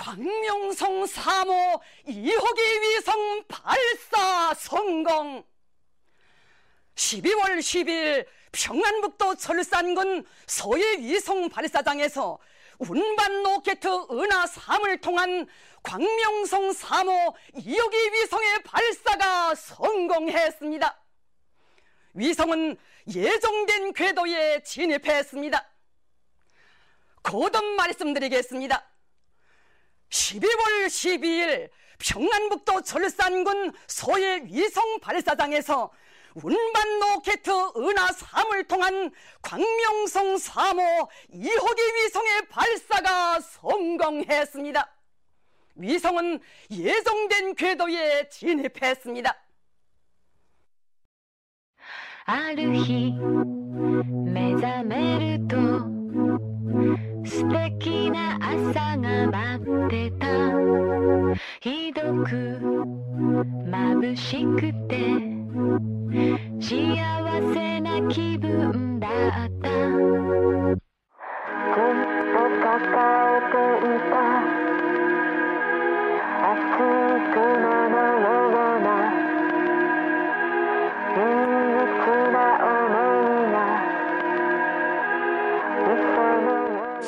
광명성 3호 2호기 위성 발사 성공 12월 10일 평안북도 철산군 서해 위성 발사장에서 운반 로켓 은하 3을 통한 광명성 3호 2호기 위성의 발사가 성공했습니다. 위성은 예정된 궤도에 진입했습니다. 거듭 말씀드리겠습니다. 12월 12일 평안북도 절산군 소일 위성 발사장에서 운반 로켓트 은하 3을 통한 광명성 3호 2호기 위성의 발사가 성공했습니다. 위성은 예정된 궤도에 진입했습니다. 아르히 메자메르 素敵な朝が待ってた。ひどく眩しくて幸せな気分だった。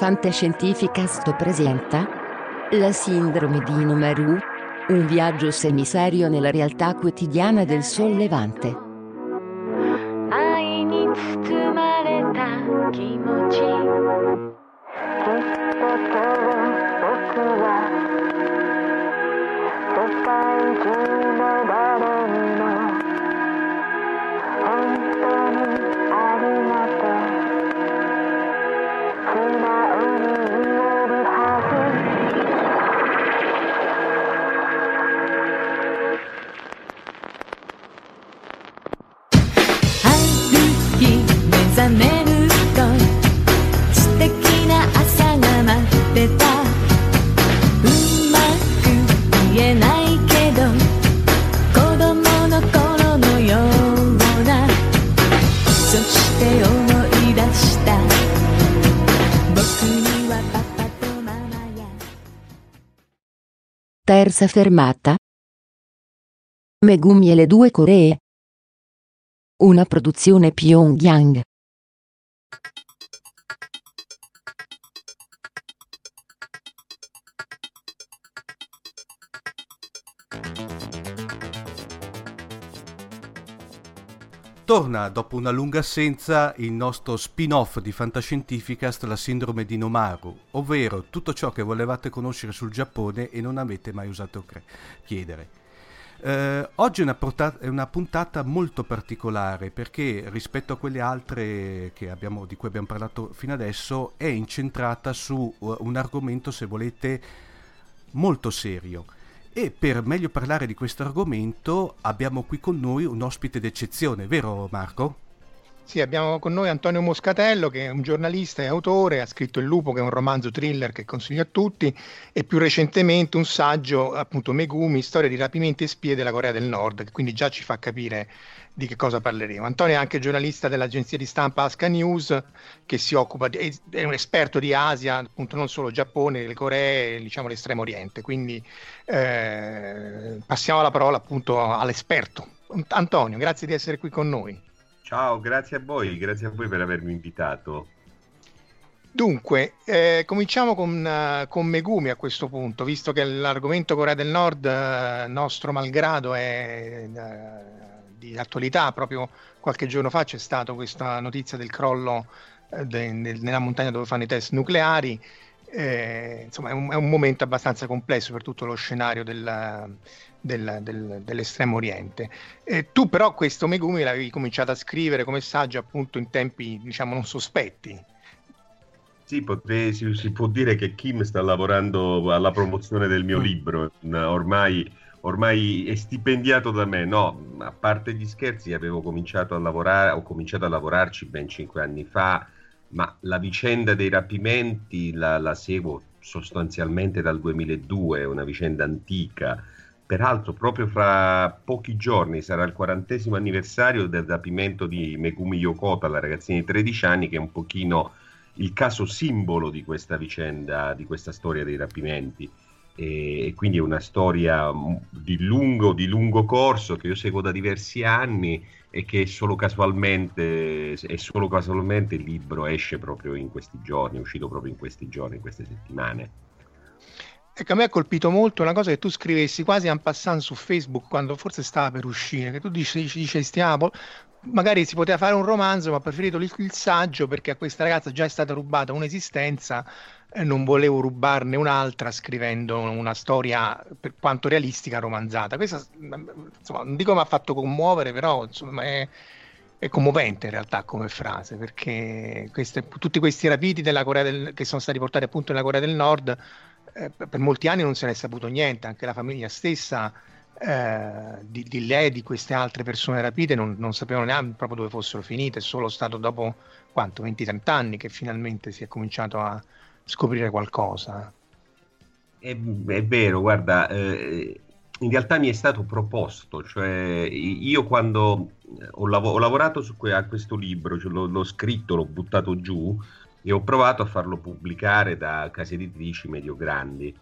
Fantascientificast presenta La sindrome di Inomaru, un viaggio semiserio nella realtà quotidiana del sollevante. 愛 Terza fermata. Megumi e le due Coree. Una produzione Pyongyang. Torna dopo una lunga assenza il nostro spin-off di Fantascientificast, la sindrome di Nomaru, ovvero tutto ciò che volevate conoscere sul Giappone e non avete mai usato cre- chiedere. Eh, oggi è una, porta- è una puntata molto particolare perché rispetto a quelle altre abbiamo- di cui abbiamo parlato fino adesso è incentrata su uh, un argomento, se volete, molto serio. E per meglio parlare di questo argomento abbiamo qui con noi un ospite d'eccezione, vero Marco? Sì, abbiamo con noi Antonio Moscatello che è un giornalista e autore, ha scritto Il lupo che è un romanzo thriller che consiglio a tutti e più recentemente un saggio, appunto Megumi, storia di rapimenti e spie della Corea del Nord, che quindi già ci fa capire di che cosa parleremo. Antonio è anche giornalista dell'agenzia di stampa Aska News che si occupa, di, è un esperto di Asia, appunto non solo Giappone, le Coree, diciamo l'estremo oriente, quindi eh, passiamo la parola appunto all'esperto. Antonio, grazie di essere qui con noi. Ciao, grazie a voi, grazie a voi per avermi invitato. Dunque, eh, cominciamo con, uh, con, Megumi a questo punto, visto che l'argomento Corea del Nord, uh, nostro malgrado, è uh, di attualità. Proprio qualche giorno fa c'è stata questa notizia del crollo de, de, nella montagna dove fanno i test nucleari. Eh, insomma, è un, è un, momento abbastanza complesso per tutto lo scenario del, del, del, dell'estremo oriente. Eh, tu però questo Megumi l'avevi cominciato a scrivere come saggio appunto in tempi diciamo non sospetti. Sì, potrei, si, si, può dire che Kim sta lavorando alla promozione del mio mm. libro, ormai, ormai è stipendiato da me, no, a parte gli scherzi avevo cominciato a lavorare, ho cominciato a lavorarci ben cinque anni fa, ma la vicenda dei rapimenti la, la seguo sostanzialmente dal 2002, è una vicenda antica, Peraltro, proprio fra pochi giorni sarà il quarantesimo anniversario del rapimento di Megumi Yokota, la ragazzina di 13 anni, che è un pochino il caso simbolo di questa vicenda, di questa storia dei rapimenti. E, quindi è una storia di lungo, di lungo corso che io seguo da diversi anni e che solo casualmente, solo casualmente il libro esce proprio in questi giorni, è uscito proprio in questi giorni, in queste settimane. Ecco, a me ha colpito molto una cosa che tu scrivessi quasi en passant su Facebook quando forse stava per uscire, che tu dici, dicesti, ah, magari si poteva fare un romanzo, ma ho preferito il, il, saggio perché a questa ragazza già è stata rubata un'esistenza e non volevo rubarne un'altra scrivendo una storia per quanto realistica romanzata. Questa, insomma, non dico mi ha fatto commuovere, però insomma, è, è commovente in realtà come frase, perché queste, tutti questi rapiti del, che sono stati portati appunto nella Corea del Nord eh, per molti anni non se ne è saputo niente, anche la famiglia stessa eh, di, di, lei e di queste altre persone rapite non, non, sapevano neanche proprio dove fossero finite, è solo stato dopo quanto, 20-30 anni che finalmente si è cominciato a scoprire qualcosa. È, è vero, guarda, eh, in realtà mi è stato proposto, cioè io quando ho, lav- ho lavorato su que- a questo libro, cioè l'ho, l'ho scritto, l'ho buttato giù, e ho provato a farlo pubblicare da case editrici medio-grandi,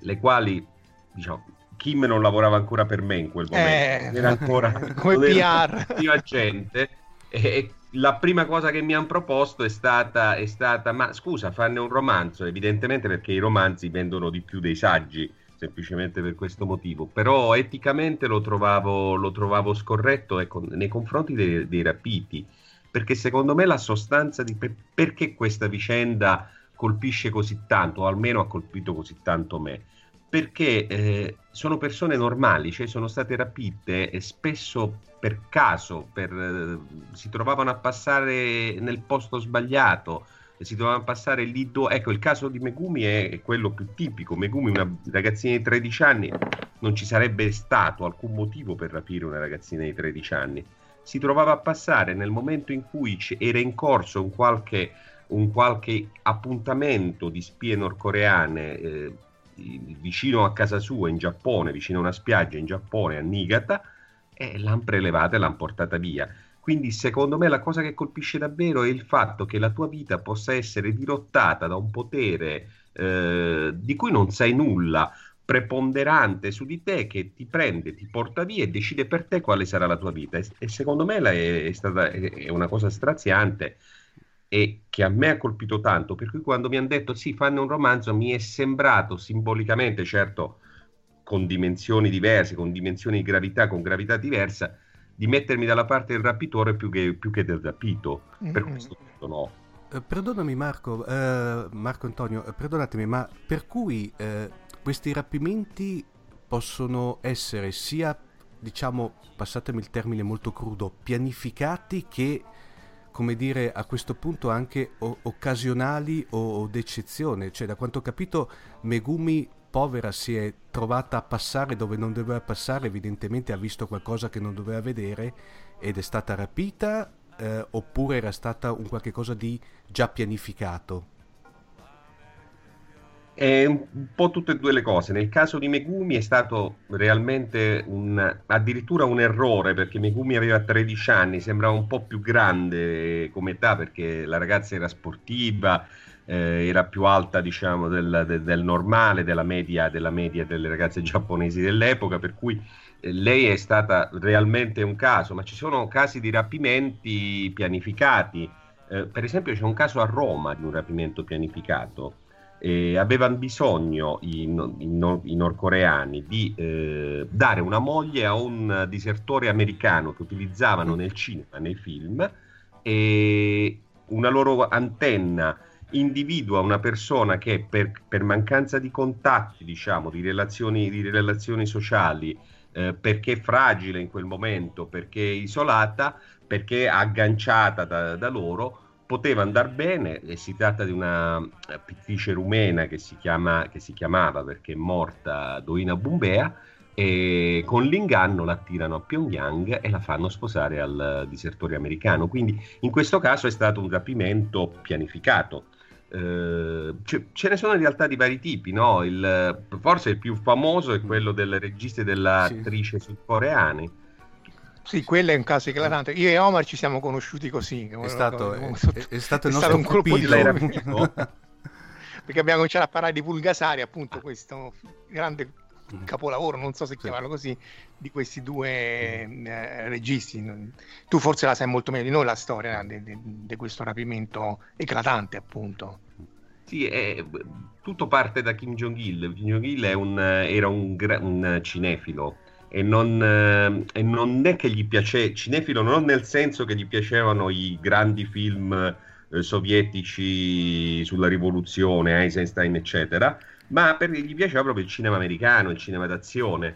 le quali, diciamo, Kim non lavorava ancora per me in quel momento, eh, era ancora come PR. Io agente. E la prima cosa che mi hanno proposto è stata, è stata, ma scusa, fanne un romanzo, evidentemente perché i romanzi vendono di più dei saggi, semplicemente per questo motivo, però eticamente lo trovavo, lo trovavo scorretto ecco, nei confronti dei, dei rapiti perché secondo me la sostanza di per- perché questa vicenda colpisce così tanto, o almeno ha colpito così tanto me, perché eh, sono persone normali, cioè sono state rapite e spesso per caso, per, eh, si trovavano a passare nel posto sbagliato, si trovavano a passare lì dove... Ecco, il caso di Megumi è, quello più tipico. Megumi, una ragazzina di 13 anni, non ci sarebbe stato alcun motivo per rapire una ragazzina di 13 anni si trovava a passare nel momento in cui era in corso un qualche, un qualche appuntamento di spie nordcoreane eh, vicino a casa sua in Giappone, vicino a una spiaggia in Giappone, a Niigata, e l'hanno prelevata e l'hanno portata via. Quindi secondo me la cosa che colpisce davvero è il fatto che la tua vita possa essere dirottata da un potere eh, di cui non sai nulla, preponderante su di te che ti prende, ti porta via e decide per te quale sarà la tua vita. E, e secondo me è, è, stata, è una cosa straziante e che a me ha colpito tanto, per cui quando mi hanno detto sì, fanno un romanzo, mi è sembrato simbolicamente, certo con dimensioni diverse, con dimensioni di gravità, con gravità diversa, di mettermi dalla parte del rapitore più che, più che del rapito. Mm-hmm. Per questo no. Eh, perdonami Marco, eh, Marco Antonio, eh, perdonatemi, ma per cui eh, questi rapimenti possono essere sia, diciamo, passatemi il termine molto crudo, pianificati che, come dire, a questo punto anche o- occasionali o-, o d'eccezione. Cioè, da quanto ho capito, Megumi povera si è trovata a passare dove non doveva passare, evidentemente ha visto qualcosa che non doveva vedere ed è stata rapita eh, oppure era stata un qualche cosa di già pianificato? È un po' tutte e due le cose. Nel caso di Megumi è stato realmente un, addirittura un errore perché Megumi aveva 13 anni, sembrava un po' più grande come età perché la ragazza era sportiva, eh, era più alta diciamo del, del, del normale, della media, della media, delle ragazze giapponesi dell'epoca, per cui eh, lei è stata realmente un caso, ma ci sono casi di rapimenti pianificati. Eh, per esempio c'è un caso a Roma di un rapimento pianificato eh, avevano bisogno i, i, i nordcoreani di eh, dare una moglie a un disertore americano che utilizzavano nel cinema, nei film, e una loro antenna individua una persona che per, per mancanza di contatti, diciamo, di relazioni, di relazioni sociali, eh, perché è fragile in quel momento, perché è isolata, perché agganciata da, da loro, poteva andare bene e si tratta di una eh, pittrice rumena che si, chiama, che si chiamava perché è morta Doina Bumbea e con l'inganno la tirano a Pyongyang e la fanno sposare al disertore americano. Quindi in questo caso è stato un rapimento pianificato. Eh, ce, ce, ne sono in realtà di vari tipi, no? il, forse il più famoso è quello del regista e dell'attrice sì. sudcoreane sì, quello è un caso eclatante. Io e Omar ci siamo conosciuti così. È stato, è, è, stato, è stato un colpo di loro. Perché abbiamo cominciato a parlare di Pulgasari, appunto, questo grande mm. capolavoro, non so se chiamarlo così, di questi due eh, registi. Tu forse la sai molto meglio di noi la storia di questo rapimento eclatante, appunto. Sì, è, tutto parte da Kim Jong-il. Kim Jong-il un, era un, un cinefilo e non, eh, e non è che gli piace cinefilo non nel senso che gli piacevano i grandi film eh, sovietici sulla rivoluzione, Eisenstein eccetera, ma perché gli piaceva proprio il cinema americano, il cinema d'azione.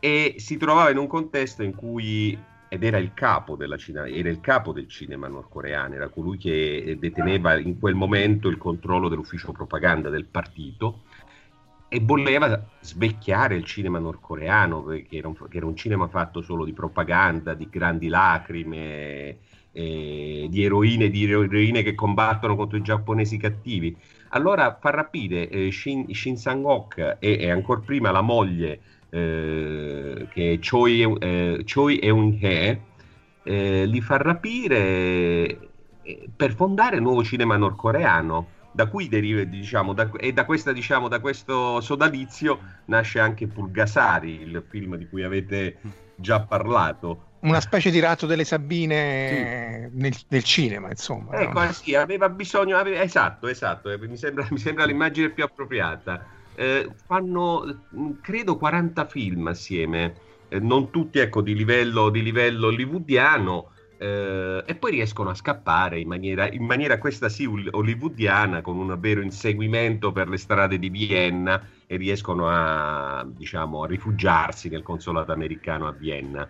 E si trovava in un contesto in cui ed era il capo della Cina, era il capo del cinema nordcoreano, era colui che deteneva in quel momento il controllo dell'ufficio propaganda del partito e voleva svecchiare il cinema nordcoreano, che era, un, era un cinema fatto solo di propaganda, di grandi lacrime, eh, di eroine di eroine che combattono contro i giapponesi cattivi. Allora fa rapire eh, Shin, Shin Sang-ok e, e ancora prima la moglie eh, che è Choi, eh, Choi Eun-hee, eh, li fa rapire eh, per fondare il nuovo cinema nordcoreano da cui deriva, diciamo, da, e da, questa, diciamo, da questo sodalizio nasce anche Pulgasari, il film di cui avete già parlato. Una specie di ratto delle Sabine sì. nel, nel, cinema, insomma. Ecco, no? sì, aveva bisogno, aveva, esatto, esatto, eh, mi sembra, mi sembra l'immagine più appropriata. Eh, fanno, credo, 40 film assieme, eh, non tutti, ecco, di livello, di livello hollywoodiano, eh, e poi riescono a scappare in maniera, in maniera questa sì hollywoodiana con un vero inseguimento per le strade di Vienna e riescono a, diciamo, a rifugiarsi nel consolato americano a Vienna.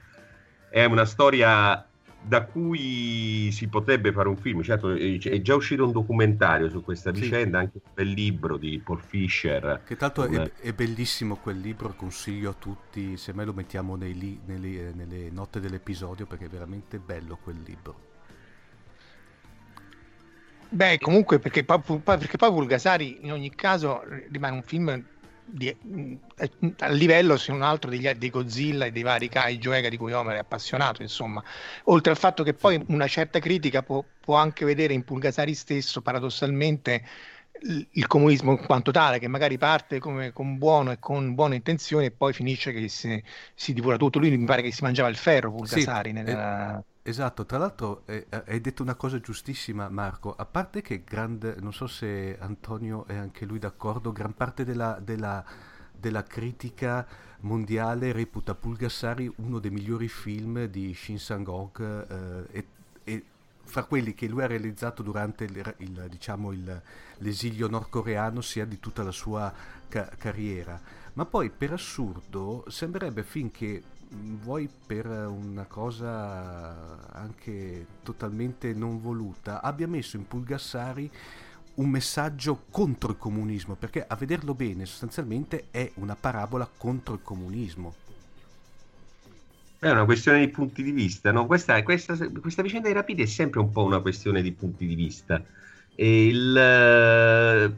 È una storia da cui si potrebbe fare un film. Certo, è già uscito un documentario su questa vicenda, sì. anche un bel libro di Paul Fisher. Che tanto è, è, bellissimo quel libro, consiglio a tutti, se mai lo mettiamo nei, nelle, nelle note dell'episodio perché è veramente bello quel libro. Beh, comunque, perché, perché poi Vulgasari in ogni caso rimane un film di, a livello se non altro degli, dei Godzilla e dei vari kaiju Ega di cui Homer è appassionato insomma oltre al fatto che poi una certa critica può, può anche vedere in Pulgasari stesso paradossalmente il comunismo in quanto tale, che magari parte come, con buono e con buone intenzioni e poi finisce che si, si divora tutto. Lui mi pare che si mangiava il ferro, Pulgasari. Sì, nella... eh, esatto, tra l'altro eh, hai detto una cosa giustissima Marco, a parte che grande, non so se Antonio è anche lui d'accordo, gran parte della, della, della critica mondiale reputa Pulgasari uno dei migliori film di Shin Sang-ok eh, e, e fra quelli che lui ha realizzato durante il, il, diciamo, il, l'esilio nordcoreano sia di tutta la sua ca- carriera. Ma poi per assurdo sembrerebbe finché vuoi per una cosa anche totalmente non voluta, abbia messo in Pulgassari un messaggio contro il comunismo, perché a vederlo bene sostanzialmente è una parabola contro il comunismo. È una questione di punti di vista, no? questa, questa, questa, vicenda dei rapiti è sempre un po' una questione di punti di vista. Il,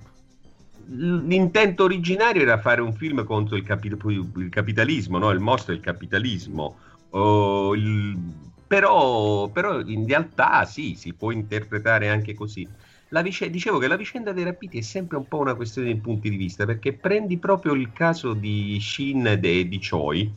l'intento originario era fare un film contro il, capi- il capitalismo, no? il mostro del capitalismo. Oh, il, però, però, in realtà sì, si può interpretare anche così. Vic- dicevo che la vicenda dei rapiti è sempre un po' una questione di punti di vista, perché prendi proprio il caso di Shin e di Choi,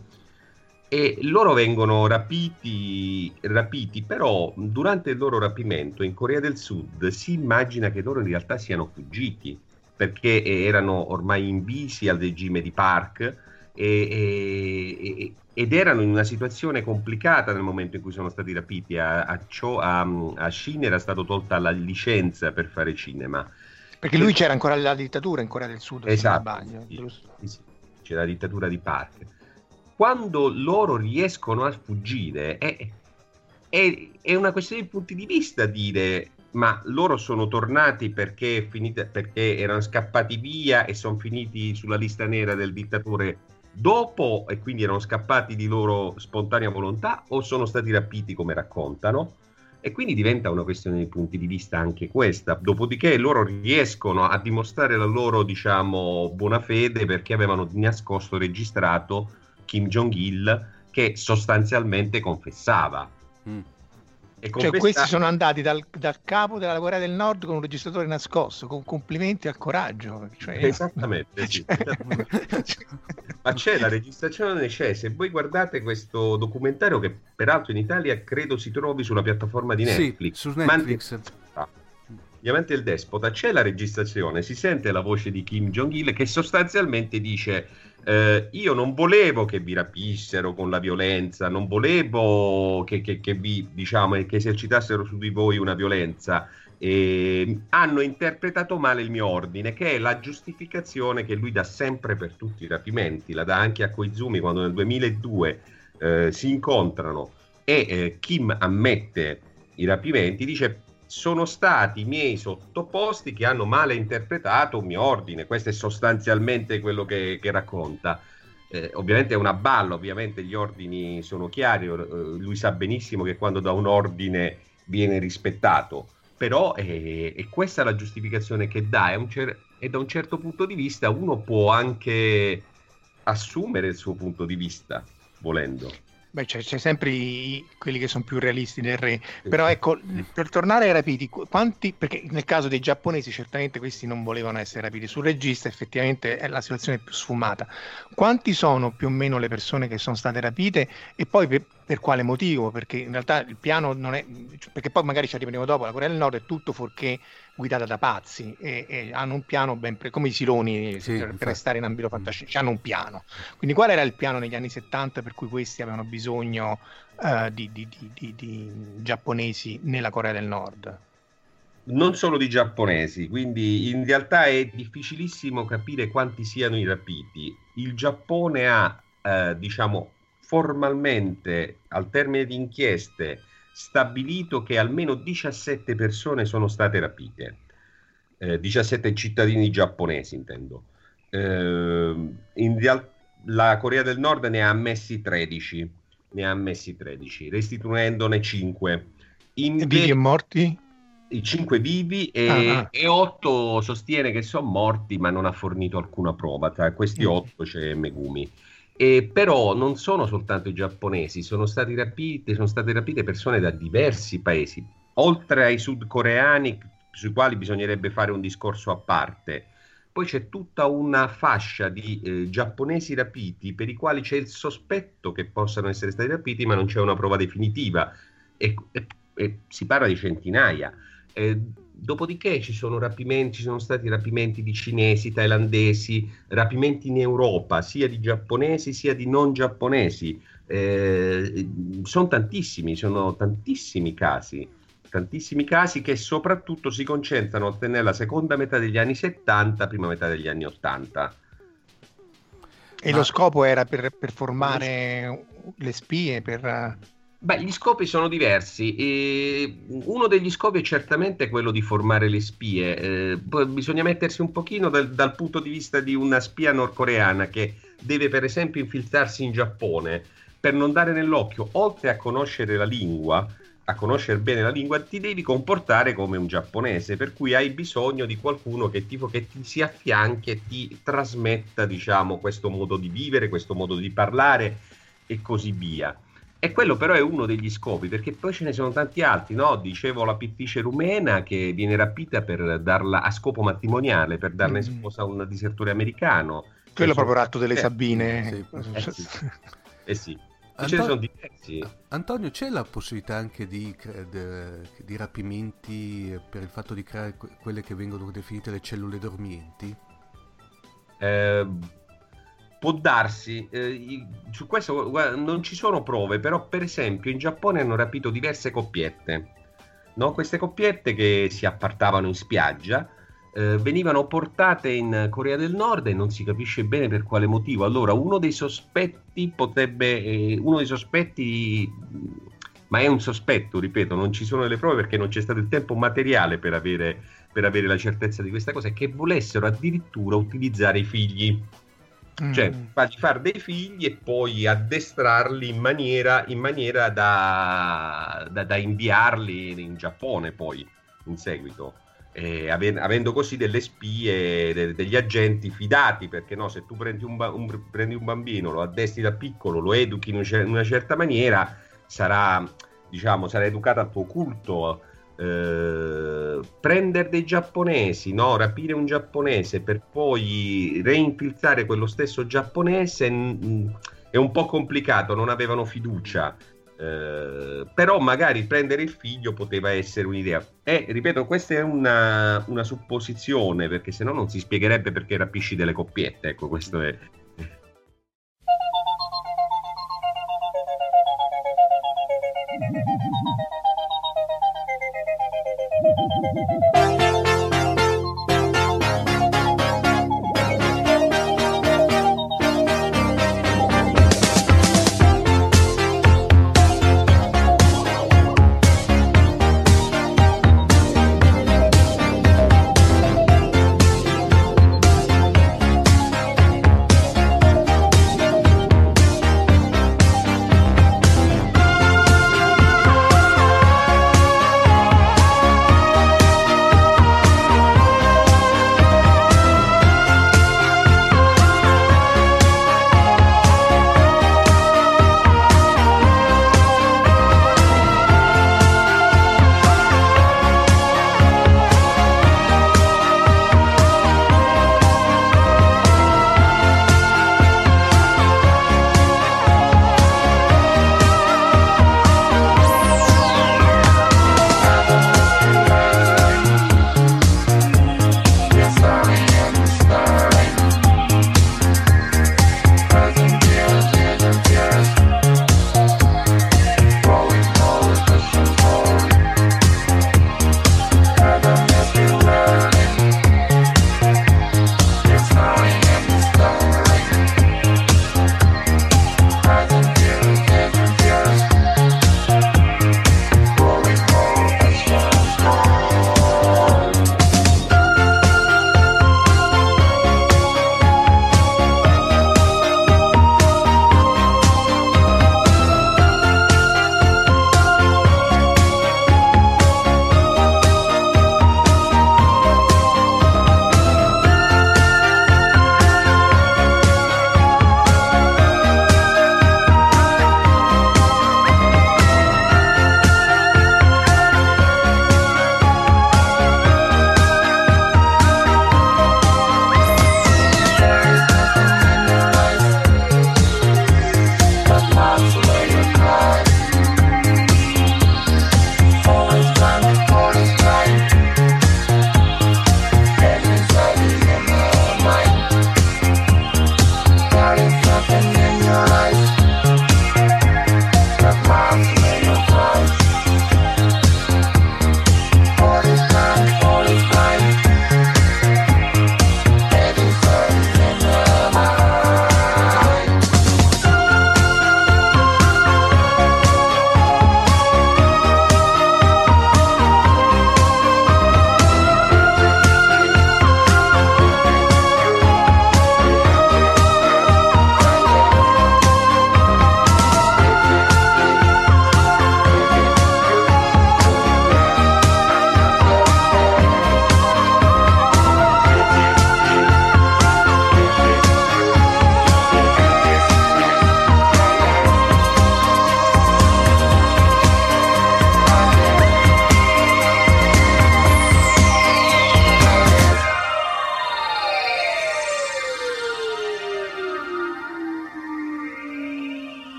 e loro vengono rapiti, rapiti, però durante il loro rapimento in Corea del Sud si immagina che loro in realtà siano fuggiti perché erano ormai invisi al regime di Park e, e, ed erano in una situazione complicata nel momento in cui sono stati rapiti. A, a, a, a Shin era stata tolta la licenza per fare cinema. Perché lui c'era ancora la dittatura in Corea del Sud, esatto, sì, sì, sì, c'era la dittatura di Park. Quando loro riescono a fuggire, è, è, è una questione di punti di vista dire ma loro sono tornati perché, finite, perché erano scappati via e sono finiti sulla lista nera del dittatore dopo e quindi erano scappati di loro spontanea volontà o sono stati rapiti come raccontano? E quindi diventa una questione di punti di vista anche questa. Dopodiché loro riescono a dimostrare la loro, diciamo, buona fede perché avevano nascosto registrato Kim Jong-il che sostanzialmente confessava. Mm. Cioè, questa... questi sono andati dal, dal, capo della Corea del Nord con un registratore nascosto, con complimenti al coraggio. Cioè... Esattamente, sì. Ma c'è la registrazione, c'è. Se voi guardate questo documentario, che peraltro in Italia credo si trovi sulla piattaforma di Netflix. Sì, su Netflix. Man... Gli amanti del despota, c'è la registrazione, si sente la voce di Kim Jong-il che sostanzialmente dice eh, io non volevo che vi rapissero con la violenza, non volevo che, che, che vi diciamo che esercitassero su di voi una violenza. E hanno interpretato male il mio ordine, che è la giustificazione che lui dà sempre per tutti i rapimenti, la dà anche a Koizumi quando nel 2002 eh, si incontrano e eh, Kim ammette i rapimenti, dice sono stati i miei sottoposti che hanno male interpretato un mio ordine. Questo è sostanzialmente quello che, che racconta. Eh, ovviamente è una balla, ovviamente gli ordini sono chiari, eh, lui sa benissimo che quando da un ordine viene rispettato, però eh, è questa la giustificazione che dà cer- e da un certo punto di vista uno può anche assumere il suo punto di vista, volendo. Beh, c'è, c'è sempre i, quelli che sono più realisti del re, però ecco, per tornare ai rapiti, quanti, perché nel caso dei giapponesi certamente questi non volevano essere rapiti, sul regista effettivamente è la situazione più sfumata. Quanti sono più o meno le persone che sono state rapite e poi per, per quale motivo? Perché in realtà il piano non è, perché poi magari ci arriveremo dopo, la Corea del Nord è tutto fuorché guidata da pazzi e, e hanno un piano ben pre- come i Siloni sì, per, per, restare in ambito fantascienza, hanno un piano. Quindi qual era il piano negli anni 70 per cui questi avevano bisogno uh, di, di, di, di giapponesi nella Corea del Nord? non solo di giapponesi, quindi in realtà è difficilissimo capire quanti siano i rapiti. Il Giappone ha, eh, diciamo, formalmente al termine di inchieste stabilito che almeno 17 persone sono state rapite, eh, 17 cittadini giapponesi intendo. Eh, in real- la Corea del Nord ne ha ammessi 13, ne ha ammessi 13, restituendone 5. Invece, vivi e morti? I 5 vivi e, ah, ah. e 8 sostiene che sono morti ma non ha fornito alcuna prova. Tra questi 8 mm. c'è Megumi. E però non sono soltanto i giapponesi, sono, rapiti, sono state rapite persone da diversi paesi, oltre ai sudcoreani sui quali bisognerebbe fare un discorso a parte. Poi c'è tutta una fascia di eh, giapponesi rapiti per i quali c'è il sospetto che possano essere stati rapiti, ma non c'è una prova definitiva. E, e, e si parla di centinaia. Eh, Dopodiché ci sono rapimenti, ci sono stati rapimenti di cinesi, thailandesi, rapimenti in Europa, sia di giapponesi sia di non giapponesi. Eh, sono tantissimi, sono tantissimi casi, tantissimi casi che soprattutto si concentrano nella seconda metà degli anni 70, prima metà degli anni 80. E Ma... lo scopo era per, per formare le spie, per Beh, gli scopi sono diversi. E uno degli scopi è certamente quello di formare le spie. Eh, bisogna mettersi un pochino dal, dal, punto di vista di una spia nordcoreana che deve per esempio infiltrarsi in Giappone. per non dare nell'occhio, oltre a conoscere la lingua, a conoscere bene la lingua, ti devi comportare come un giapponese, per cui hai bisogno di qualcuno che, tipo, che ti si affianchi e ti trasmetta, diciamo, questo modo di vivere, questo modo di parlare e così via. E quello però è uno degli scopi, perché poi ce ne sono tanti altri, no? Dicevo la pittrice rumena che viene rapita per darla a scopo matrimoniale, per darne mm. sposa a un disertore americano. Quello è proprio ratto delle eh, Sabine. Eh, sì. eh sì. Anton- ce ne sono diversi. Antonio, c'è la possibilità anche di, di, rapimenti per il fatto di creare quelle che vengono definite le cellule dormienti? Eh, può darsi, eh, su questo guarda, non ci sono prove, però per esempio in Giappone hanno rapito diverse coppiette. No? Queste coppiette che si appartavano in spiaggia eh, venivano portate in Corea del Nord e non si capisce bene per quale motivo. Allora, uno dei sospetti potrebbe, eh, uno dei sospetti, ma è un sospetto, ripeto, non ci sono le prove perché non c'è stato il tempo materiale per avere, per avere la certezza di questa cosa, è che volessero addirittura utilizzare i figli. Cioè, mm. fargli fare dei figli e poi addestrarli in maniera, in maniera da, da, da inviarli in Giappone poi in seguito eh, avendo così delle spie, de- degli agenti fidati, perché no, se tu prendi un, un, prendi un bambino, lo addestri da piccolo, lo educhi in una certa maniera, sarà, diciamo, sarà educato al tuo culto. Eh, prendere dei giapponesi, no? rapire un giapponese per poi reinfiltrare quello stesso giapponese mh, è un po' complicato, non avevano fiducia. Eh, però magari prendere il figlio poteva essere un'idea. E ripeto, questa è una, una supposizione, perché se no non si spiegherebbe perché rapisci delle coppiette. Ecco, questo è,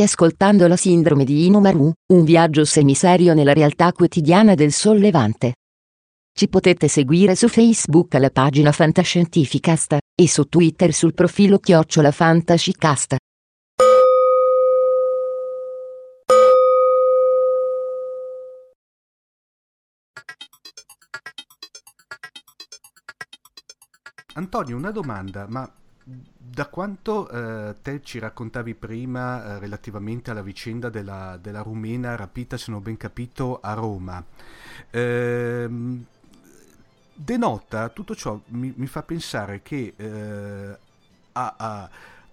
State ascoltando la sindrome di Inomaru, un viaggio semiserio nella realtà quotidiana del sollevante. Ci potete seguire su Facebook alla pagina Fantascientificast e su Twitter sul profilo Chiocciola Fantascicast. Antonio, una domanda, ma da quanto eh, te ci raccontavi prima eh, relativamente alla vicenda della, della, rumena rapita, se non ho ben capito, a Roma, ehm, denota tutto ciò, mi, mi, fa pensare che eh, a, a,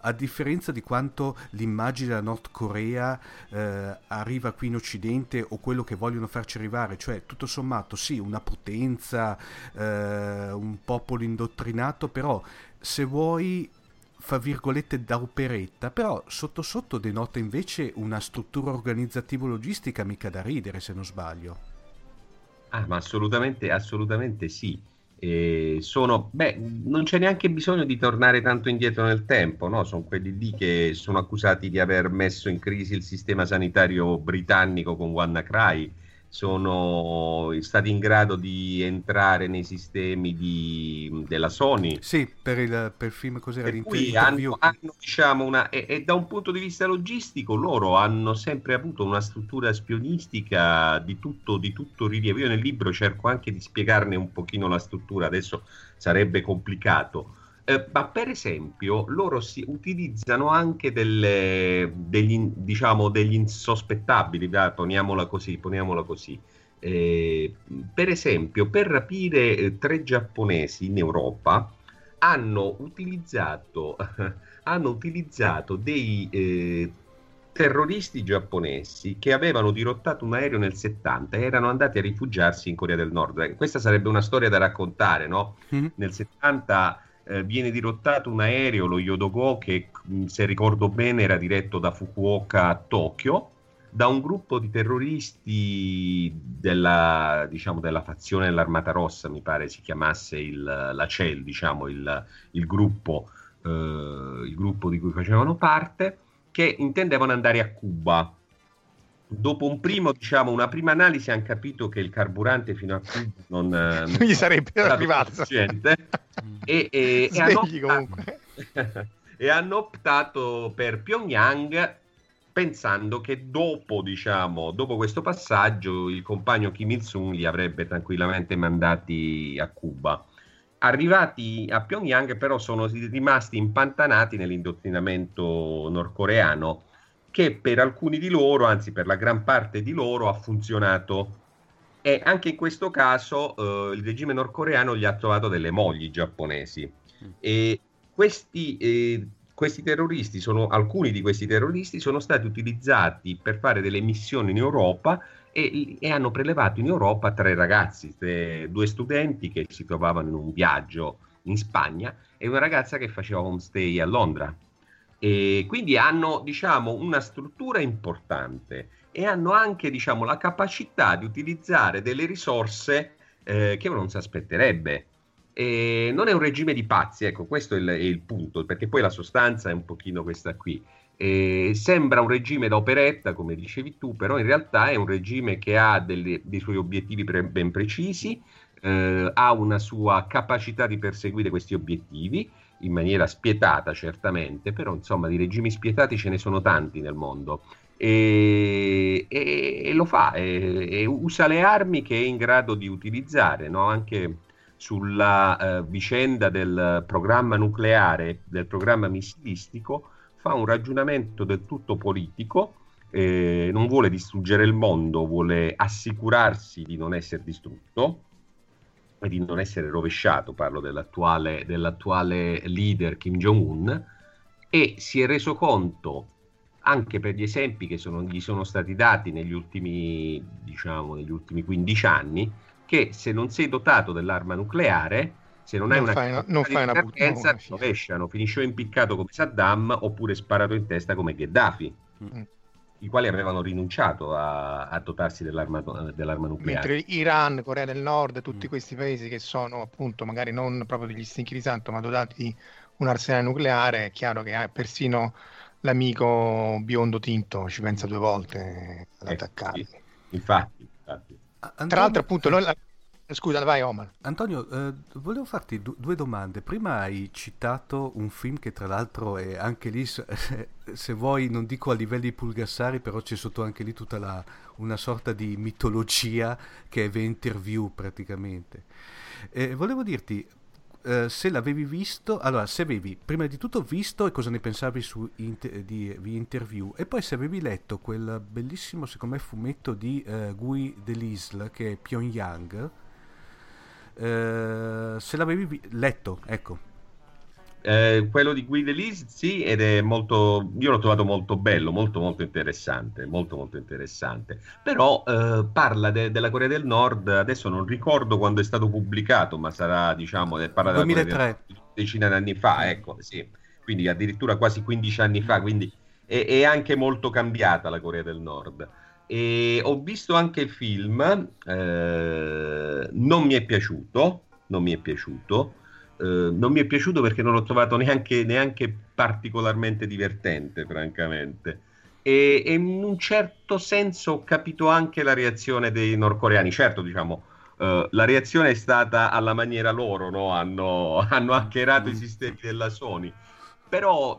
a, differenza di quanto l'immagine della Nord Corea eh, arriva qui in Occidente o quello che vogliono farci arrivare, cioè tutto sommato sì, una potenza, eh, un popolo indottrinato, però se vuoi fra virgolette da operetta, però sotto sotto denota invece una struttura organizzativo-logistica mica da ridere se non sbaglio. Ah, ma assolutamente, assolutamente sì. Eh, sono, beh, non c'è neanche bisogno di tornare tanto indietro nel tempo, no? Sono quelli lì che sono accusati di aver messo in crisi il sistema sanitario britannico con WannaCry sono stati in grado di entrare nei sistemi di, della Sony. Sì, per il, per il film cos'era per cui hanno, hanno, diciamo una, e, e, da un punto di vista logistico loro hanno sempre avuto una struttura spionistica di tutto, di tutto rilievo. Io nel libro cerco anche di spiegarne un pochino la struttura, adesso sarebbe complicato eh, ma per esempio loro si utilizzano anche delle, degli, diciamo, degli insospettabili, dai, poniamola così, poniamola così. Eh, per esempio, per rapire eh, tre giapponesi in Europa hanno utilizzato, hanno utilizzato dei eh, terroristi giapponesi che avevano dirottato un aereo nel 70 e erano andati a rifugiarsi in Corea del Nord. Questa sarebbe una storia da raccontare, no? Mm-hmm. Nel 70 eh, viene dirottato un aereo, lo Yodogo, che se ricordo bene era diretto da Fukuoka a Tokyo, da un gruppo di terroristi della, diciamo, della fazione dell'Armata Rossa, mi pare si chiamasse il, la CEL, diciamo, il, il, gruppo, eh, il gruppo di cui facevano parte, che intendevano andare a Cuba dopo un primo, diciamo, una prima analisi hanno capito che il carburante fino a qui non, eh, non gli sarebbe arrivato. sufficiente. E, e, e, hanno optato, e, hanno optato, per Pyongyang pensando che dopo, diciamo, dopo questo passaggio il compagno Kim Il-sung li avrebbe tranquillamente mandati a Cuba. Arrivati a Pyongyang però sono rimasti impantanati nell'indottrinamento nordcoreano che per alcuni di loro, anzi per la gran parte di loro, ha funzionato. E anche in questo caso eh, il regime nordcoreano gli ha trovato delle mogli giapponesi. E questi, eh, questi terroristi, sono, alcuni di questi terroristi sono stati utilizzati per fare delle missioni in Europa e, e hanno prelevato in Europa tre ragazzi, tre, due studenti che si trovavano in un viaggio in Spagna e una ragazza che faceva homestay a Londra. E quindi hanno diciamo, una struttura importante e hanno anche diciamo, la capacità di utilizzare delle risorse eh, che uno non si aspetterebbe. E non è un regime di pazzi, ecco, questo è il, è il, punto, perché poi la sostanza è un pochino questa qui. E sembra un regime da operetta, come dicevi tu, però in realtà è un regime che ha delle, dei suoi obiettivi pre- ben precisi, eh, ha una sua capacità di perseguire questi obiettivi in maniera spietata certamente, però insomma di regimi spietati ce ne sono tanti nel mondo e, e, e lo fa e, e, usa le armi che è in grado di utilizzare, no? anche sulla uh, vicenda del programma nucleare, del programma missilistico, fa un ragionamento del tutto politico, eh, non vuole distruggere il mondo, vuole assicurarsi di non essere distrutto e di non essere rovesciato, parlo dell'attuale, dell'attuale leader Kim Jong-un, e si è reso conto anche per gli esempi che sono, gli sono stati dati negli ultimi, diciamo, negli ultimi 15 anni, che se non sei dotato dell'arma nucleare, se non, non hai una fai, non fai una partenza, rovesciano, finisce impiccato come Saddam oppure sparato in testa come Gheddafi. Mm i quali avevano rinunciato a, a dotarsi dell'arma, dell'arma, nucleare. Mentre Iran, Corea del Nord, tutti mm. questi paesi che sono appunto magari non proprio degli stinchi di santo, ma dotati di un arsenale nucleare, è chiaro che persino l'amico biondo tinto ci pensa due volte ad Eh, attaccarli. sì, infatti, infatti. Tra l'altro, appunto, noi la- scusa, vai Omar. Antonio, eh, volevo farti du- due domande. Prima hai citato un film che tra l'altro è anche lì, se, se vuoi, non dico a livelli pulgassari, però c'è sotto anche lì tutta la- una sorta di mitologia che è The Interview praticamente. E volevo dirti, eh, se l'avevi visto, allora se avevi prima di tutto visto e cosa ne pensavi su Inter- di The Interview e poi se avevi letto quel bellissimo secondo me fumetto di eh, Guy Delisle che è Pyongyang eh, se l'avevi vi- letto, ecco. Eh, quello di Guy Delis, sì, ed è molto, io l'ho trovato molto bello, molto molto interessante, molto molto interessante. Però eh, parla de- della Corea del Nord, adesso non ricordo quando è stato pubblicato, ma sarà, diciamo, parla della Corea del 2003. Nord decina d'anni fa, ecco, sì, quindi addirittura quasi 15 anni fa, quindi è, è anche molto cambiata la Corea del Nord. E ho visto anche il film, eh, non mi è piaciuto, non mi è piaciuto. Eh, non mi è piaciuto perché non l'ho trovato neanche, neanche particolarmente divertente, francamente. E, e in un certo senso ho capito anche la reazione dei nordcoreani. Certo, diciamo, eh, la reazione è stata alla maniera loro, no? Hanno, hanno hackerato i sistemi della Sony. Però